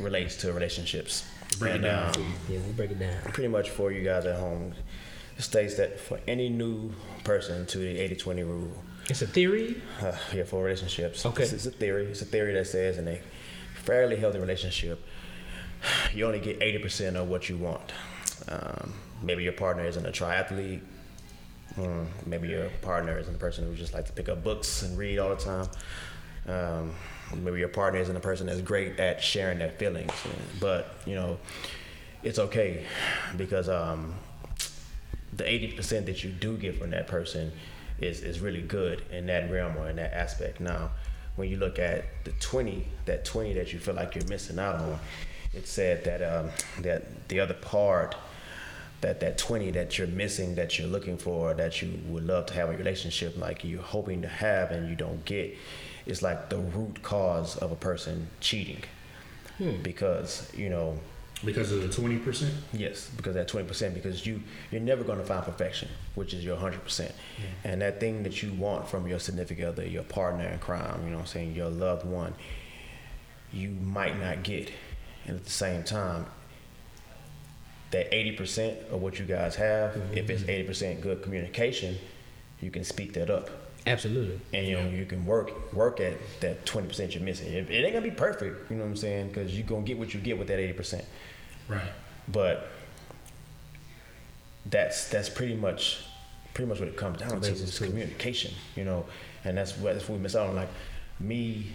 relates to relationships. Break it down um. Yeah, we break it down. pretty much for you guys at home, it states that for any new person to the 80-20 rule, It's a theory. uh, yeah, for relationships. Okay. It's, it's a theory. It's a theory that says in a fairly healthy relationship, you only get 80% of what you want. Um, maybe your partner isn't a triathlete. Mm, maybe your partner isn't a person who just likes to pick up books and read all the time. Um, maybe your partner isn't a person that's great at sharing their feelings. But, you know, it's okay because um, the 80% that you do get from that person is, is really good in that realm or in that aspect. Now, when you look at the 20, that 20 that you feel like you're missing out on, it said that um, that the other part, that that 20 that you're missing, that you're looking for, that you would love to have a relationship like you're hoping to have and you don't get, is like the root cause of a person cheating. Because, you know, because of the twenty percent. Yes, because that twenty percent, because you you're never going to find perfection, which is your hundred percent, and that thing that you want from your significant other, your partner in crime, you know, what I'm saying your loved one, you might not get, and at the same time, that eighty percent of what you guys have, mm-hmm. if it's eighty percent good communication, you can speak that up. Absolutely. and you know you can work work at that twenty percent you're missing. It, it ain't gonna be perfect, you know what I'm saying? Because you're gonna get what you get with that eighty percent. Right. But that's that's pretty much pretty much what it comes down to is communication, you know, and that's what that's what we miss out on. Like me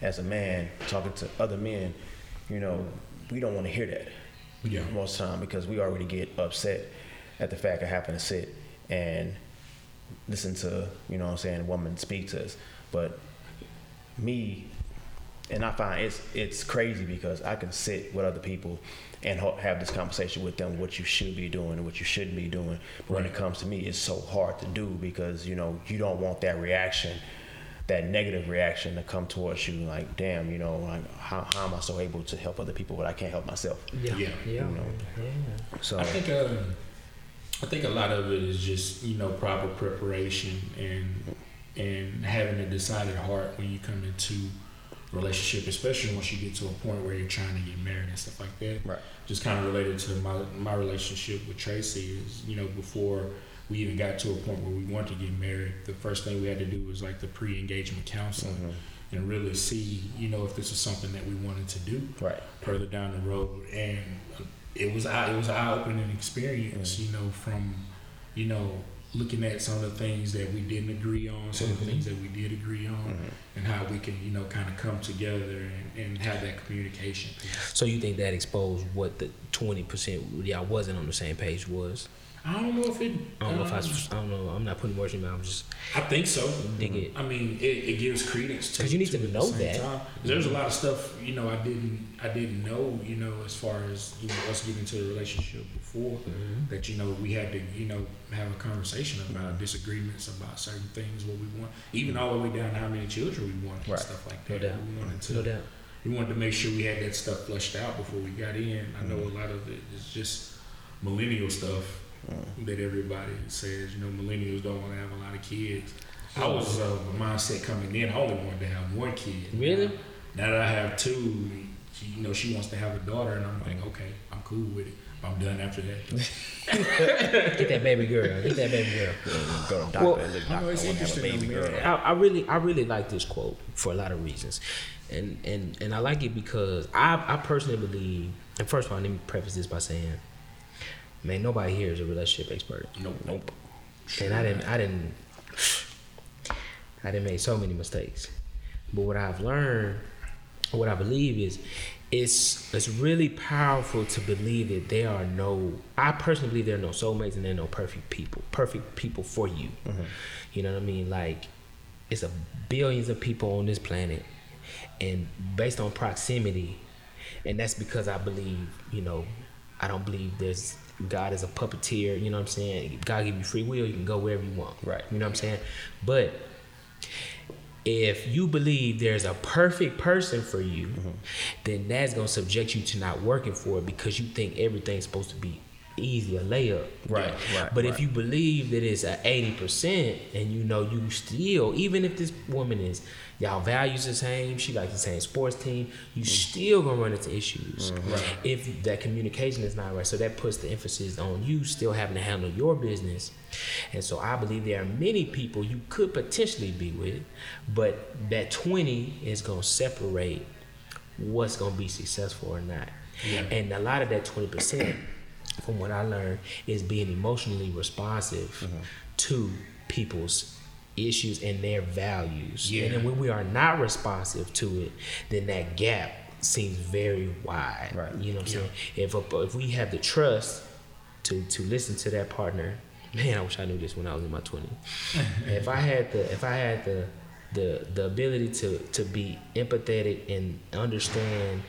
as a man talking to other men, you know, we don't want to hear that Yeah. most time because we already get upset at the fact of having to sit and listen to, you know what I'm saying, a woman speak to us. But me, and I find it's it's crazy because I can sit with other people and ho- have this conversation with them what you should be doing and what you shouldn't be doing. But when it comes to me, it's so hard to do because you know you don't want that reaction, that negative reaction to come towards you. Like, damn, you know, like how, how am I so able to help other people but I can't help myself? Yeah. Yeah. Yeah. You know. yeah. So I think um, I think a lot of it is just you know proper preparation and and having a decided heart when you come into a relationship, especially once you get to a point where you're trying to get married and stuff like that. Right. Just kind of related to my my relationship with Tracy is you know before we even got to a point where we wanted to get married, the first thing we had to do was like the pre-engagement counseling Mm-hmm. and really see you know if this was something that we wanted to do right. further down the road, and it was eye- it was an eye opening experience. You know, from you know looking at some of the things that we didn't agree on, some of the things that we did agree on, mm-hmm. and how we can you know kind of come together and, and have that communication. So you think that exposed what the twenty percent y'all wasn't on the same page was? I don't know if it. I don't know if I, um, was- I don't know. I'm not putting words in your mouth. I'm just I think so. dig it. I mean, it, it gives credence to 'Cause you need to the know that. 'Cause There's a lot of stuff you know I didn't I didn't know you know as far as you know us getting into the relationship before Mm-hmm. that you know we had to you know have a conversation about disagreements about certain things what we want even all the way down to how many children we want Right. and stuff like No that. doubt. We wanted to No doubt. we wanted to make sure we had that stuff flushed out before we got in. I know Mm-hmm. a lot of it is just millennial stuff Mm-hmm. that everybody says. You know, millennials don't want to have a lot of kids. I was of a mindset coming in. I only wanted to have one kid. Really? Now that I have two, she, you know, she wants to have a daughter, and I'm like, okay, I'm cool with it. I'm done after that. Get that baby girl. Get that baby girl. Go to doctor Well, and look, I doctor, know it's want to have a interesting, baby girl. I, I really, I really like this quote for a lot of reasons, and and and I like it because I, I personally believe. And first of all, let me preface this by saying, man, nobody here is a relationship expert, Nope. Nope. and I didn't, I didn't, I didn't make so many mistakes. But what I've learned, what I believe is, it's it's really powerful to believe that there are no. I personally believe there are no soulmates and there are no perfect people, perfect people for you. Mm-hmm. You know what I mean? Like, it's a billions of people on this planet, and based on proximity, and that's because I believe, you know, I don't believe there's God is a puppeteer. You know what I'm saying? God give you free will. You can go wherever you want. Right. You know what I'm saying? But if you believe there's a perfect person for you, mm-hmm. then that's gonna subject you to not working for it because you think everything's supposed to be easy, a layup. Right, right, But if you believe that it's a eighty percent, and you know you still, even if this woman is y'all values the same, she likes the same sports team, you mm. still gonna run into issues mm-hmm. if that communication is not right. So that puts the emphasis on you still having to handle your business. And so I believe there are many people you could potentially be with, but that twenty is gonna separate what's gonna be successful or not. Yeah. And a lot of that twenty percent, from what I learned, is being emotionally responsive mm-hmm. to people's issues and their values. Yeah. And then when we are not responsive to it, then that gap seems very wide. Right. You know what I'm Yeah. saying? If a, if we have the trust to to listen to that partner, man, I wish I knew this when I was in my 20s. if I had the if I had the the the ability to to be empathetic and understand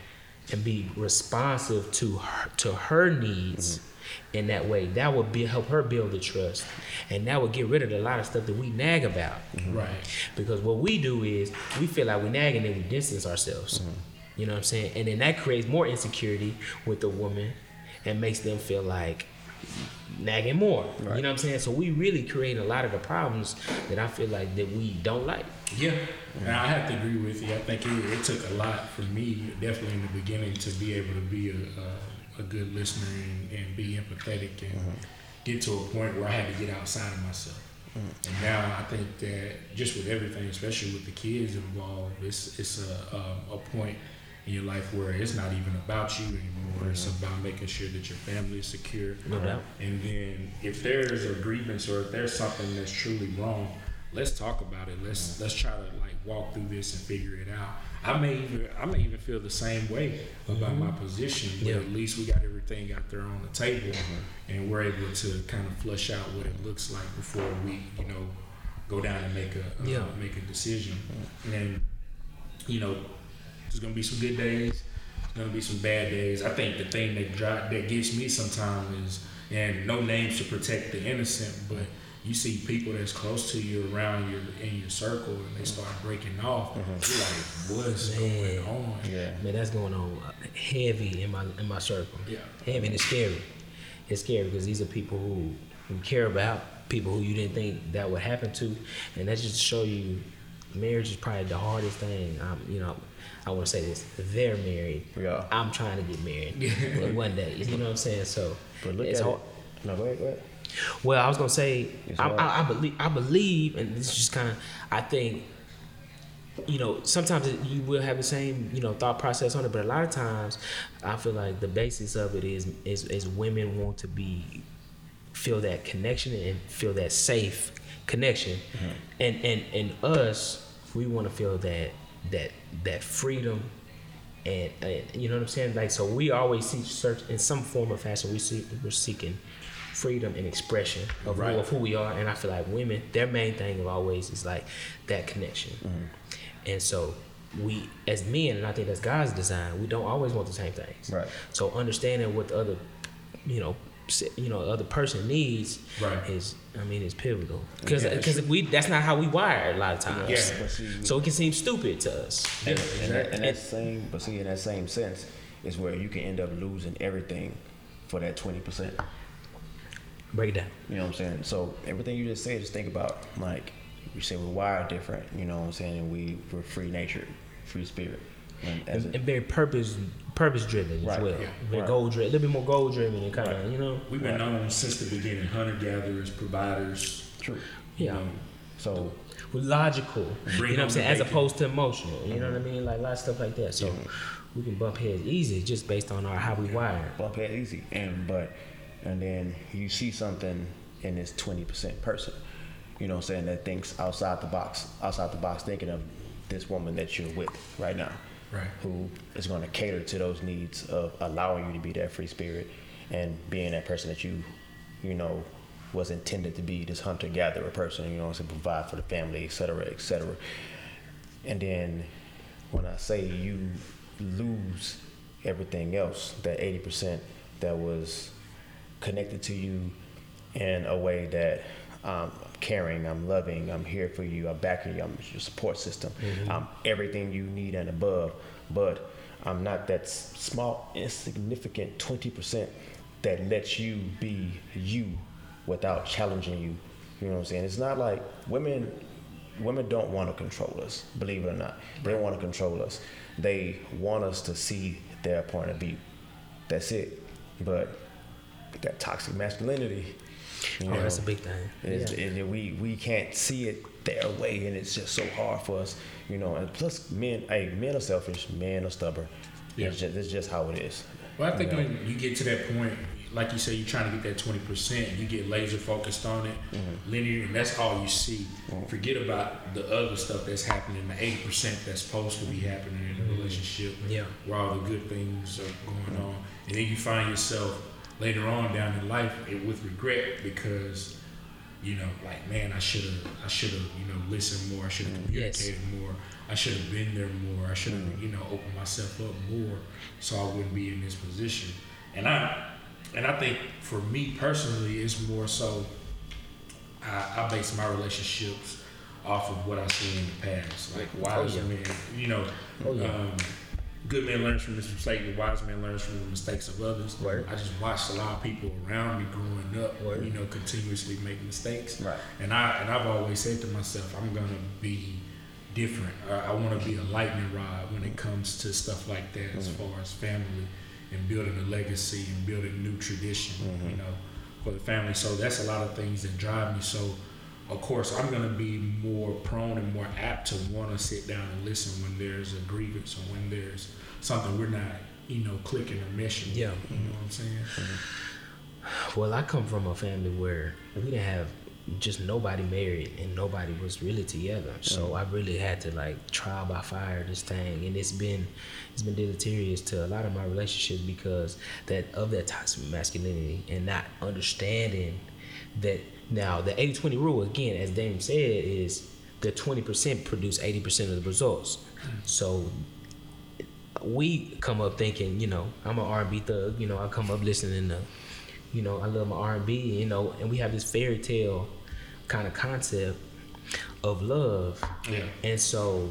and be responsive to her to her needs mm-hmm. in that way, that would be help her build the trust, and that would get rid of a lot of stuff that we nag about. Mm-hmm. Right. Because what we do is we feel like we nag and then we distance ourselves. Mm-hmm. You know what I'm saying? And then that creates more insecurity with the woman and makes them feel like nagging more. You know what I'm saying? So we really create a lot of the problems that I feel like that we don't like. Yeah, and I have to agree with you. I think it, it took a lot for me, definitely in the beginning, to be able to be a, uh, a good listener and, and be empathetic and Mm-hmm. get to a point where I had to get outside of myself. Mm. And now I think that just with everything, especially with the kids involved, it's it's a um, a point in your life where it's not even about you anymore. It's Mm-hmm. about making sure that your family is secure. No doubt. And then if there's a grievance or if there's something that's truly wrong, let's talk about it. Let's let's try to like walk through this and figure it out. I may even I may even feel the same way about my position, but Yeah. at least we got everything out there on the table, and we're able to kind of flush out what it looks like before we you know go down and make a uh, Yeah. make a decision. And you know, there's gonna be some good days. There's gonna be some bad days. I think the thing that dri that gets me sometimes is, and no names to protect the innocent, but you see people that's close to you around your in your circle, and they start breaking off. You're like, what's Man. going on? Yeah. Man, that's going on heavy in my in my circle. Yeah. Heavy and it's scary. It's scary because these are people who you care about, people who you didn't think that would happen to, and that just show you marriage is probably the hardest thing. Um, you know, I want to say this: they're married. Yeah. I'm trying to get married one day. You know what I'm saying? So But look it's at hard. it. No, go ahead, go ahead. Well, I was gonna say, I. I, I believe, I believe, and this is just kind of, I think, you know, sometimes it- you will have the same, you know, thought process on it, but a lot of times, I feel like the basis of it is is, is women want to be feel that connection and feel that safe connection, mm-hmm. and and and us, we want to feel that that that freedom and, and you know what I'm saying? Like so, we always seek search in some form or fashion. We see we're seeking freedom and expression of, Right. who, of who we are. And I feel like women, their main thing of always is like that connection. Mm-hmm. And so we, as men, and I think that's God's design, we don't always want the same things. Right. So understanding what the other, you know, you know, other person needs Right. is, I mean, is pivotal. Because Yeah, because we that's not how we wired a lot of times. Yeah. See, So it can seem stupid to us. And, and, that, and that same, but see, in that same sense, is where you can end up losing everything for that twenty percent. Break it down. You know what I'm saying? So everything you just said, just think about like you say we're wired different. You know what I'm saying? And we we're free nature, free spirit. And as and, and very purpose purpose driven Right, as well. yeah, Very right. goal driven, a little bit more goal driven and kind of Right. you know. We've been known since the beginning, hunter gatherers, providers. true. Yeah. know, So We're logical. You know what I'm saying? As bacon. opposed to emotional. You know what I mm-hmm. mean? Like a lot of stuff like that. So we can bump heads easy just based on our how we wire. bump head easy, and but and then you see something in this twenty percent person. You know what I'm saying? That thinks outside the box, outside the box, thinking of this woman that you're with right now. Right. who is going to cater to those needs of allowing you to be that free spirit and being that person that you, you know, was intended to be this hunter gatherer person, you know, to provide for the family, et cetera, et cetera. And then when I say you lose everything else, that 80% that was connected to you in a way that um, I'm caring, I'm loving, I'm here for you, I'm backing you, I'm your support system, I'm everything you need and above. But I'm not that s- small, insignificant 20% that lets you be you without challenging you. You know what I'm saying? It's not like women women don't want to control us, believe it or not. They don't want to control us. They want us to see their point of view. That's it. But that toxic masculinity, you Oh, know, that's a big thing. is- Yeah. and we we can't see it their way, and it's just so hard for us, you know. And plus, men, hey, men are selfish, men are stubborn. Yeah. It's just, it's just how it is. Well, I think You know? when you get to that point, like you say, you're trying to get that twenty percent. You get laser focused on it, Mm-hmm. linear, and that's all you see. Forget about the other stuff that's happening, the eighty percent that's supposed to be happening in Mm-hmm. the relationship, Yeah. where all the good things are going on, and then you find yourself later on down in life eh, with regret because. You know, like man, I should have, I should have, you know, listened more. I should have. Yes. communicated more. I should have been there more. I should have, you know, opened myself up more, so I wouldn't be in this position. And I, and I think for me personally, it's more so. I, I base my relationships off of what I see in the past, like why Oh, yeah. men. You know, Oh, yeah. um, good man learns from his mistakes, The wise man learns from the mistakes of others. Word. I just watched a lot of people around me growing up, Word. you know, continuously make mistakes. Right. And I and I've always said to myself, I'm gonna be different. I, I want to be a lightning rod when it comes to stuff like that, as far as family and building a legacy and building new tradition, Mm-hmm. you know, for the family. So that's a lot of things that drive me. So of course I'm gonna be more prone and more apt to want to sit down and listen when there's a grievance or when there's something we're not, you know, clicking or meshing. Yeah. you know what I'm saying. Mm-hmm. Well, I come from a family where we didn't have just nobody married and nobody was really together. So mm-hmm. I really had to like trial by fire this thing, and it's been it's been deleterious to a lot of my relationships because that of that toxic masculinity and not understanding that now the 80-20 rule again, as Dame said, is the twenty percent produce eighty percent of the results. So we come up thinking, you know, I'm an R&B thug. You know, I come up listening to, you know, I love my R&B. You know, and we have this fairy tale kind of concept of love. Yeah. And so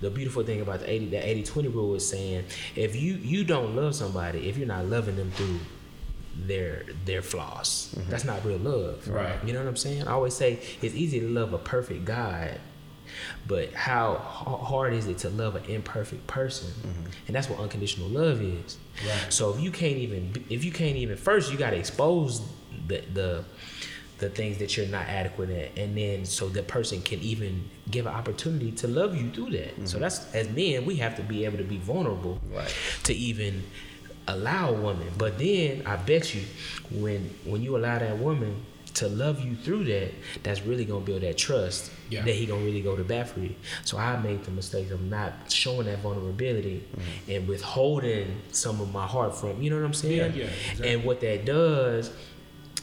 the beautiful thing about the 80 the 80-20 rule is saying if you you don't love somebody if you're not loving them through their their flaws. Mm-hmm. That's not real love. Right. you know what i'm saying? I always say it's easy to love a perfect god but how h- hard is it to love an imperfect person? Mm-hmm. And that's what unconditional love is. Right. so if you can't even if you can't even first you got to expose the the the things that you're not adequate at and then so the person can even give an opportunity to love you through that. So mm-hmm. that's as men we have to be able to be vulnerable Right. to even allow a woman but then i bet you when when you allow that woman to love you through that that's really gonna build that trust Yeah. that he gonna really go to bat for you so i made the mistake of not showing that vulnerability and withholding some of my heart from you know what i'm saying Yeah, yeah, exactly. and what that does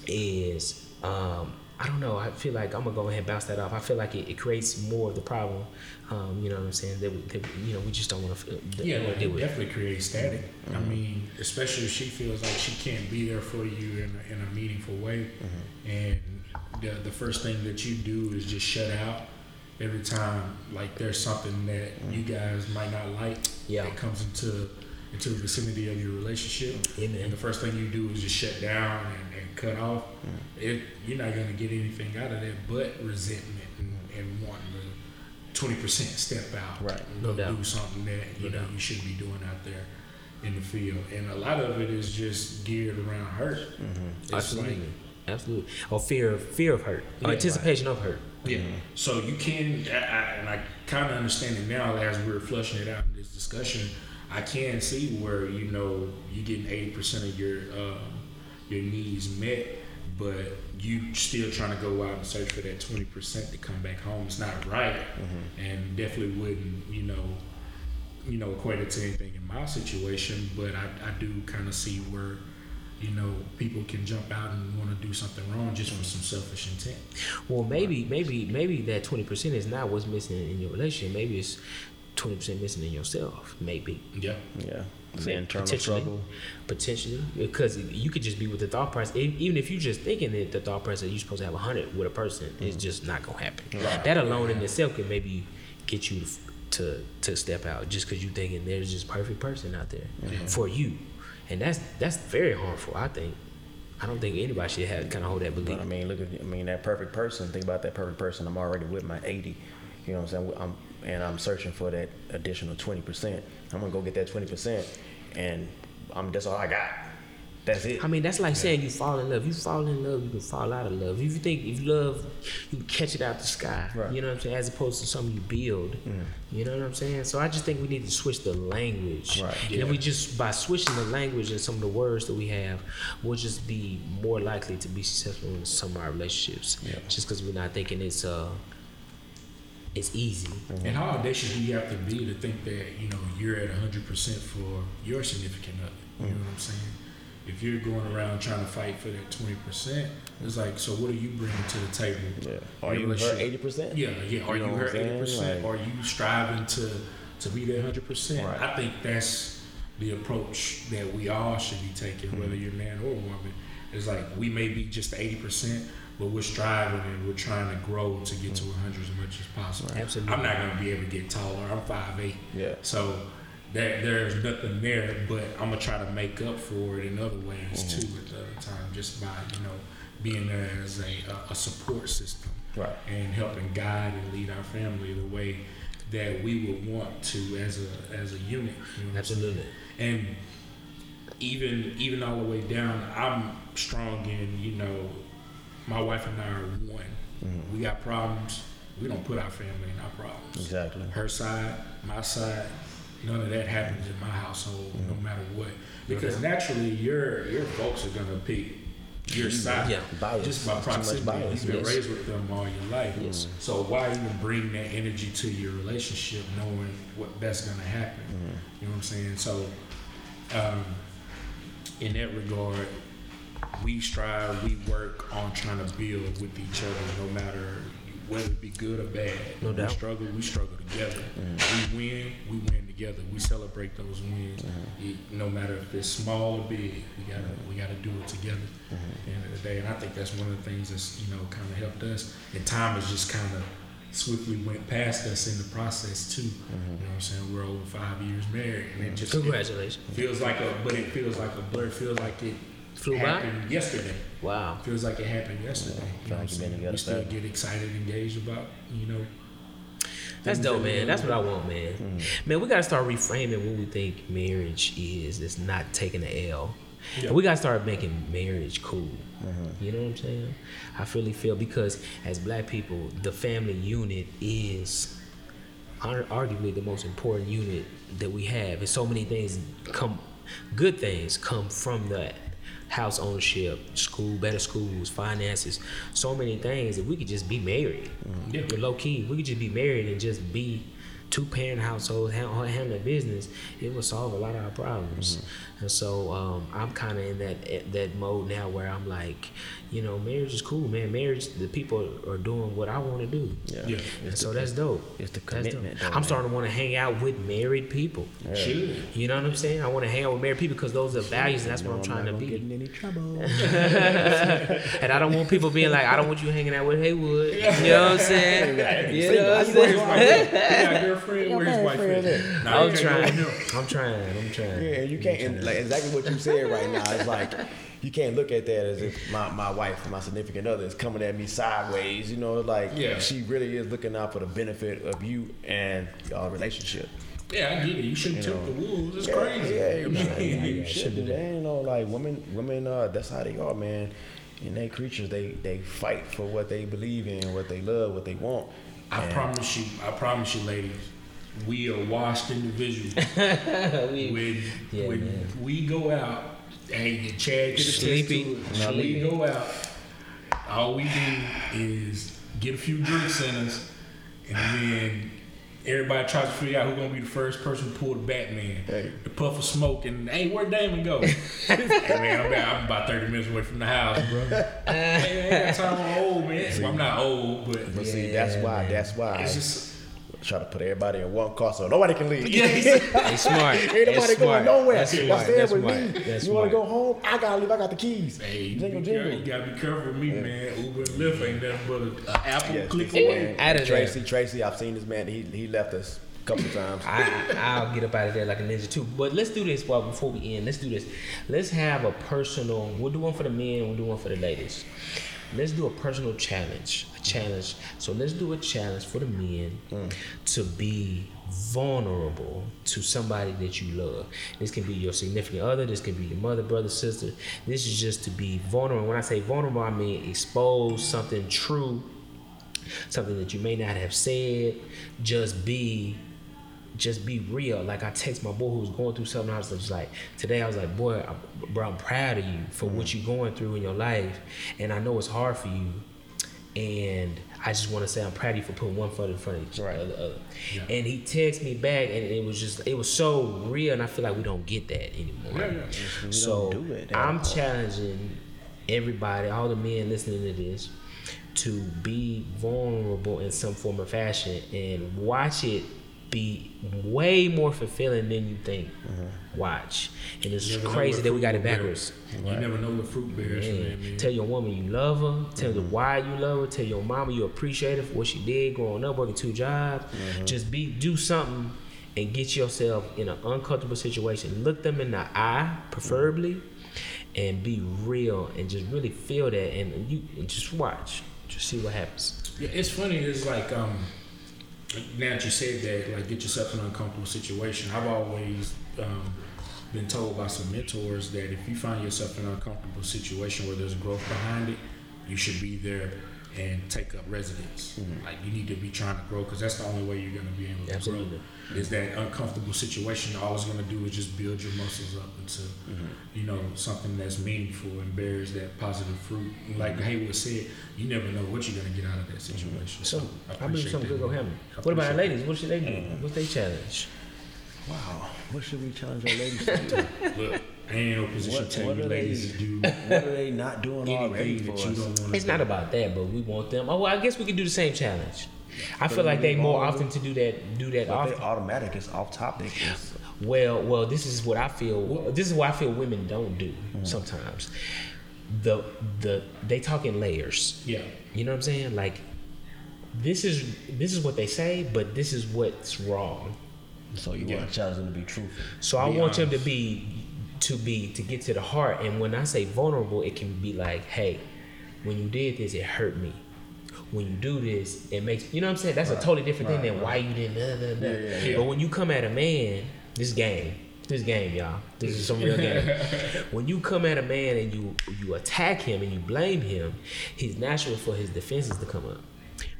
is um, I don't know. I feel like I'm gonna go ahead and bounce that off. I feel like it, it creates more of the problem. Um, you know what I'm saying? That, we, that we- you know we just don't want to Yeah, deal it definitely creates static. I Mm-hmm. mean, especially if she feels like she can't be there for you in a, in a meaningful way, Mm-hmm. and the the first thing that you do is just shut out every time like there's something that you guys might not like Yeah. that comes into into the vicinity of your relationship, man. and the first thing you do is just shut down and, and cut off. Mm. It, you're not gonna get anything out of that but resentment and, and wanting to twenty percent step out, Right. and No go do something that you No know doubt. you should be doing out there in the field. And a lot of it is just geared around hurt. It's Absolutely, like absolutely. Or fear of fear of hurt, Yeah. anticipation of hurt. yeah. So you can, I, I, and I kind of understand it now as we're flushing it out in this discussion. I can see where you know you're getting eighty percent of your um, your needs met, but you still trying to go out and search for that twenty percent to come back home. It's not right, mm-hmm. and definitely wouldn't you know you know equate it to anything in my situation. But I, I do kind of see where you know people can jump out and want to do something wrong just for some selfish intent. Well, maybe, maybe, maybe that twenty percent is not what's missing in your relationship. Maybe it's twenty percent missing in yourself. Maybe. Yeah. Yeah. The Maybe, internal potentially. struggle. Potentially, because you could just be with the thought process. Even if you're just thinking that the thought process that you're supposed to have hundred with a person, it's mm-hmm. just not gonna happen. Right. That alone in itself could maybe get you to to, to step out just because you're thinking there's this perfect person out there mm-hmm. for you, and that's that's very harmful. I think. I don't think anybody should have kind of hold that belief. But I mean, look at I mean that perfect person. Think about that perfect person. I'm already with my 80. You know what I'm saying? I'm and I'm searching for that additional 20 percent. I'm gonna go get that 20 percent, and I'm that's all I got. That's it. I mean, that's like saying you fall in love. You fall in love, you can fall out of love. If you think if you love, you can catch it out the sky. Right. You know what I'm saying? As opposed to something you build. You know what I'm saying? So I just think we need to switch the language. Right. And we just by switching the language and some of the words that we have, we'll just be more likely to be successful in some of our relationships. Yeah. Just because we're not thinking it's uh it's easy. And how audacious do you have to be to think that you know you're at hundred percent for your significant other? You know what I'm saying? If you're going around trying to fight for that twenty percent, it's like, so what are you bringing to the table? yeah. in Are a you her 80 percent? Yeah, yeah. Are You you, know what her eighty percent? Like- Are you striving to to be that hundred percent? Right. I think that's the approach that we all should be taking, whether Mm-hmm. you're man or woman. It's like we may be just eighty percent, but we're striving and we're trying to grow to get to hundred as much as possible. Absolutely. I'm not gonna be able to get taller. I'm five eight. Yeah. So there, there's nothing there, but I'm gonna try to make up for it in other ways Mm-hmm. too. At the other time, just by you know being there as a, a, a support system Right. and helping guide and lead our family the way that we would want to as a as a unit. You know what I'm saying? Absolutely. And even even all the way down, I'm strong in you know, my wife and I are one. Mm-hmm. We got problems. We don't put our family in our problems. Exactly. Her side, my side, none of that happens in my household, no Mm-hmm. matter what. Because naturally, your your folks are gonna pick your side. Yeah. Bias. Just by proximity, bias. you've been Yes. raised with them all your life. Yes. So why even bring that energy to your relationship, knowing what that's gonna happen? You know what I'm saying? So, um, in that regard, we strive, we work on trying to build with each other, no matter whether it be good or bad. No doubt. we struggle, we struggle together. Mm-hmm. We win, we win together. We celebrate those wins, mm-hmm. You- no matter if it's small or big. We gotta mm-hmm. we gotta do it together. At the end of the day, and I think that's one of the things that's you know kind of helped us. And time has just kind of swiftly went past us in the process too. You know what I'm saying? We're over five years married, and it just Congratulations. it feels like a, but it feels like a blur. It feels like it Flew by? happened yesterday. Wow. Feels like it happened yesterday. Yeah, you know feel what I'm like you've been saying? We still get excited, engaged about you know. That's dope, that we man. That's what I want, man. Man, we gotta start reframing what we think marriage is. It's not taking the L. Yeah. And we gotta start making marriage cool. You know what I'm saying? I really feel because as black people, the family unit is arguably the most important unit that we have. And so many things come, good things come from that. House ownership, school, better schools, finances, so many things that we could just be married. Mm. Yeah. We're low key. We could just be married and just be two parent households, handle, handle business. It would solve a lot of our problems. And so um, I'm kind of in that that mode now where I'm like, you know, marriage is cool, man. Marriage, the people are doing what I want to do. Yeah. Yeah. And so that's dope. it's the That's commitment, though, I'm man. starting to want to hang out with married people. Should. You know what I'm saying? I want to hang out with married people because those are values, and that's what I'm trying to not gonna be. Get in any trouble. And I don't want people being like, I don't want you hanging out with Haywood. You know what I'm saying? You know what I'm saying? Wife at? He got a girlfriend. Where his got wife girlfriend at? Nah, I'm you can't go trying. I'm trying. I'm trying. Yeah, and you can't and like exactly what you said right now. It's like you can't look at that as if my, my wife, my significant other, is coming at me sideways. You know, like Yeah. she really is looking out for the benefit of you and y'all relationship. Yeah, I get it. You shouldn't You tilt know. the wolves. It's Yeah, crazy. Yeah, I you, mean, should, you yeah, should shouldn't do do that. You know, like women, women, uh, that's how they are, man. And they creatures, they they fight for what they believe in, what they love, what they want. I And- promise you, I promise you, ladies, we are washed individuals. We- when Yeah, when man. we go out, hey, Chad could attest Sleepy. When we go out, all we do is get a few drinks in us, and then everybody tries to figure out who's gonna be the first person to pull the Batman, Hey. the puff of smoke, and hey, where'd Damon go? hey, man, I'm about, I'm about 30 minutes away from the house, bro. hey, I ain't got time. I'm old, man. Well, I'm not old, but But see, that's why. man. That's why. it's just. Try to put everybody in one car so nobody can leave. They smart. Ain't nobody smart. going nowhere. That's Y'all smart. staying That's with smart. me. That's you want to go home? I gotta leave. I got the keys. Hey, you, jingle, be jingle. you gotta be careful with me, man. Uber and Lyft ain't nothing but an apple Yes, click away. man, Out of there. Tracy, Tracy, I've seen this man. He he left us a couple times. I, I'll get up out of there like a ninja too. But let's do this while before we end. Let's do this. Let's have a personal. We'll do one for the men. We'll do one for the ladies. Let's do a personal challenge. A challenge. So let's do a challenge for the men mm. to be vulnerable to somebody that you love. This can be your significant other. This can be your mother, brother, sister. This is just to be vulnerable. When I say vulnerable, I mean expose something true something that you may not have said. Just be, just be real. Like I text my boy who was going through something. I was just like, today I was like, boy, I'm, bro, I'm proud of you for what you're going through in your life, and I know it's hard for you. And I just want to say I'm proud of you for putting one foot in front of each Right. other. other. Yeah. And he texted me back, and it was just, it was so real, and I feel like we don't get that anymore. Yeah, yeah. So I'm all. challenging everybody, all the men listening to this, to be vulnerable in some form or fashion and watch it be way more fulfilling than you think. Watch. And it's You never know crazy that we got it backwards. You never know the fruit bears Yeah. man. Tell your woman you love her. Tell the why you love her. Tell your mama you appreciate her for what she did growing up, working two jobs. Just be do something and get yourself in an uncomfortable situation. Look them in the eye, preferably, and be real and just really feel that and you and just watch. Just see what happens. Yeah, it's funny. It's like um, now that you said that, like get yourself in an uncomfortable situation. I've always um, been told by some mentors that if you find yourself in an uncomfortable situation where there's growth behind it, you should be there and take up residence. Mm-hmm. Like you need to be trying to grow because that's the only way you're going to be able to Absolutely. grow. Is that uncomfortable situation? All it's going to do is just build your muscles up into, Mm-hmm. you know, something that's meaningful and bears that positive fruit. Like Mm-hmm. Haywood said, you never know what you're going to get out of that situation. So I believe appreciate something good gonna happen. What about our ladies? What should they do? What's their challenge? Wow. What should we challenge our ladies to do? Look, I ain't in no position What- to tell what you are they- ladies to do what are they not doing already for that you don't want to It's not about that, but we want them. Oh, well, I guess we could do the same challenge. I feel like they more often to do that. Do that But they often. automatic. It's off topic. It's, Well, well, this is what I feel. This is what I feel women don't do Mm. sometimes. The the they talk in layers. Yeah. You know what I'm saying? Like this is this is what they say, but this is what's wrong. so you Yeah. want to challenge them to be truthful. So I Be want them to be to be to get to the heart. And when I say vulnerable, it can be like, hey, when you did this, it hurt me. When you do this, it makes you know what I'm saying. That's a totally different thing than why you didn't. Blah, blah, blah. Yeah, yeah, yeah. But when you come at a man, this game, this game, y'all, this is some real game. when you come at a man and you you attack him and you blame him, he's natural for his defenses to come up.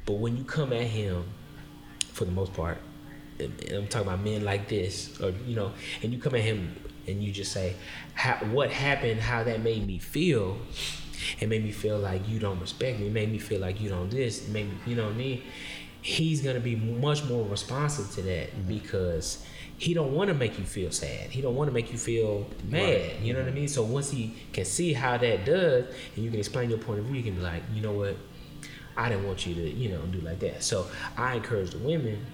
But when you come at him, for the most part, I'm talking about men like this, or you know, and you come at him and you just say, how, "What happened? How that made me feel?" It made me feel like you don't respect me. It made me feel like you don't this. It made me, you know what I mean? He's gonna be much more responsive to that mm-hmm. because he don't want to make you feel sad. He don't want to make you feel mad. You know what I mm-hmm. mean? So once he can see how that does, and you can explain your point of view, you can be like, you know what? I didn't want you to, you know, do like that. So I encourage the women,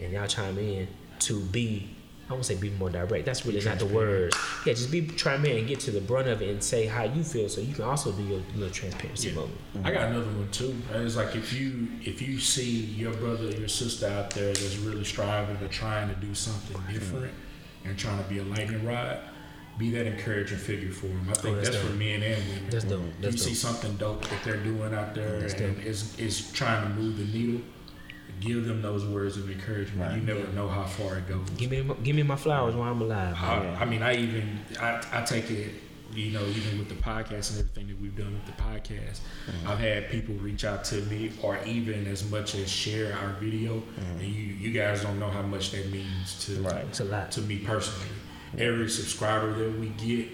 and y'all chime in, to be, I won't say be more direct. That's really not the word. Yeah, just be chime in and get to the brunt of it and say how you feel, so you can also do your little transparency Yeah. moment. Mm-hmm. I got another one too. It's like if you if you see your brother or your sister out there that's really striving or trying to do something different mm-hmm. and trying to be a lightning rod, be that encouraging figure for them. I think Oh, that's that's, for men and women. That's dope. If That's you see something dope that they're doing out there That's and dope. is is trying to move the needle, give them those words of encouragement. Right. You never know how far it goes. Give me, give me my flowers while I'm alive. man. I, I mean, I even I, I take it, you know, even with the podcast and everything that we've done with the podcast, mm-hmm. I've had people reach out to me, or even as much as share our video, mm-hmm. and you you guys don't know how much that means to Right. It's a lot. to me personally. Every subscriber that we get,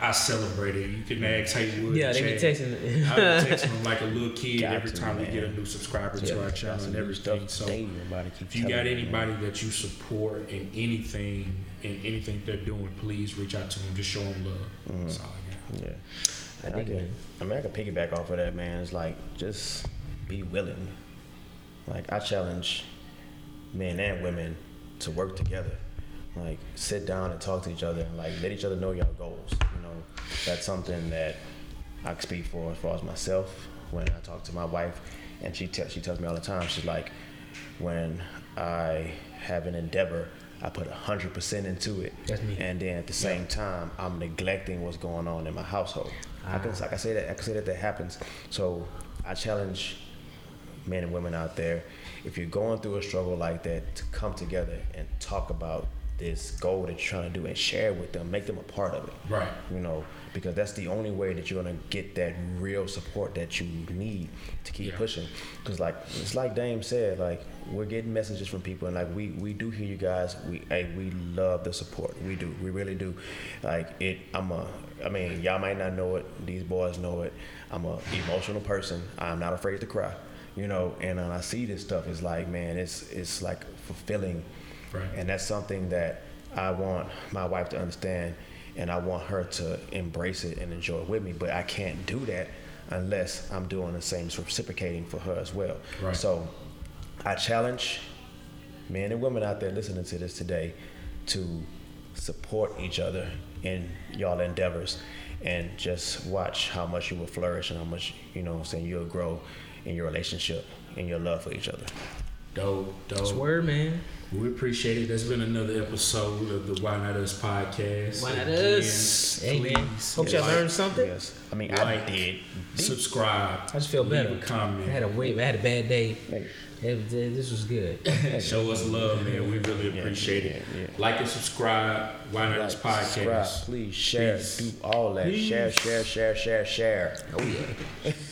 I celebrate it. You can ask Haywood. Yeah, they be Chad. texting. I be texting them like a little kid Got every to, time we get a new subscriber Yeah, to our channel and everything. So daily, everybody keeps if you got telling me, anybody that you support in anything, in anything they're doing, please reach out to them. Just show them love. Mm-hmm. That's all I got. Yeah. I And I, think, can, man. I mean, I can piggyback off of that, man. It's like just be willing. Like I challenge men and women to work together. Like sit down and talk to each other and like let each other know your goals. You know, that's something that I can speak for as far as myself. When I talk to my wife, and she tells she tells me all the time, she's like, when I have an endeavor, I put hundred percent into it. That's me. And then at the same time, I'm neglecting what's going on in my household. I can, ah. I can say that. I can say that that happens. So I challenge men and women out there, if you're going through a struggle like that, to come together and talk about this goal that you're trying to do and share with them, make them a part of it. Right. You know, because that's the only way that you're gonna get that real support that you need to keep Yeah. pushing. Because like it's like Dame said, like we're getting messages from people, and like we we do hear you guys. We hey, we love the support. We do. We really do. Like it. I'm a. I mean, y'all might not know it. These boys know it. I'm a emotional person. I'm not afraid to cry. You know, and I see this stuff, it's like, man, it's it's like fulfilling Right. and that's something that I want my wife to understand, and I want her to embrace it and enjoy it with me. But I can't do that unless I'm doing the same reciprocating for her as well. Right. So I challenge men and women out there listening to this today to support each other in y'all endeavors and just watch how much you will flourish and how much you know what I'm saying you'll grow in your relationship and your love for each other. Dope, dope. Swear, man. We appreciate it. That's been another episode of the Why Not Us podcast. Why not Again, us? Hey, man. please Hope y'all like, learned something. Yes. I mean, I did. subscribe. I just feel leave better. a I had comment. a wait. I had a bad day. Nigga. It- this was good. Show us love, man. We really appreciate it. yeah, yeah. Like and subscribe. Why Not Us Like, podcast. subscribe, please share, Peace. do all that. Share, share, share, share, share. Oh yeah.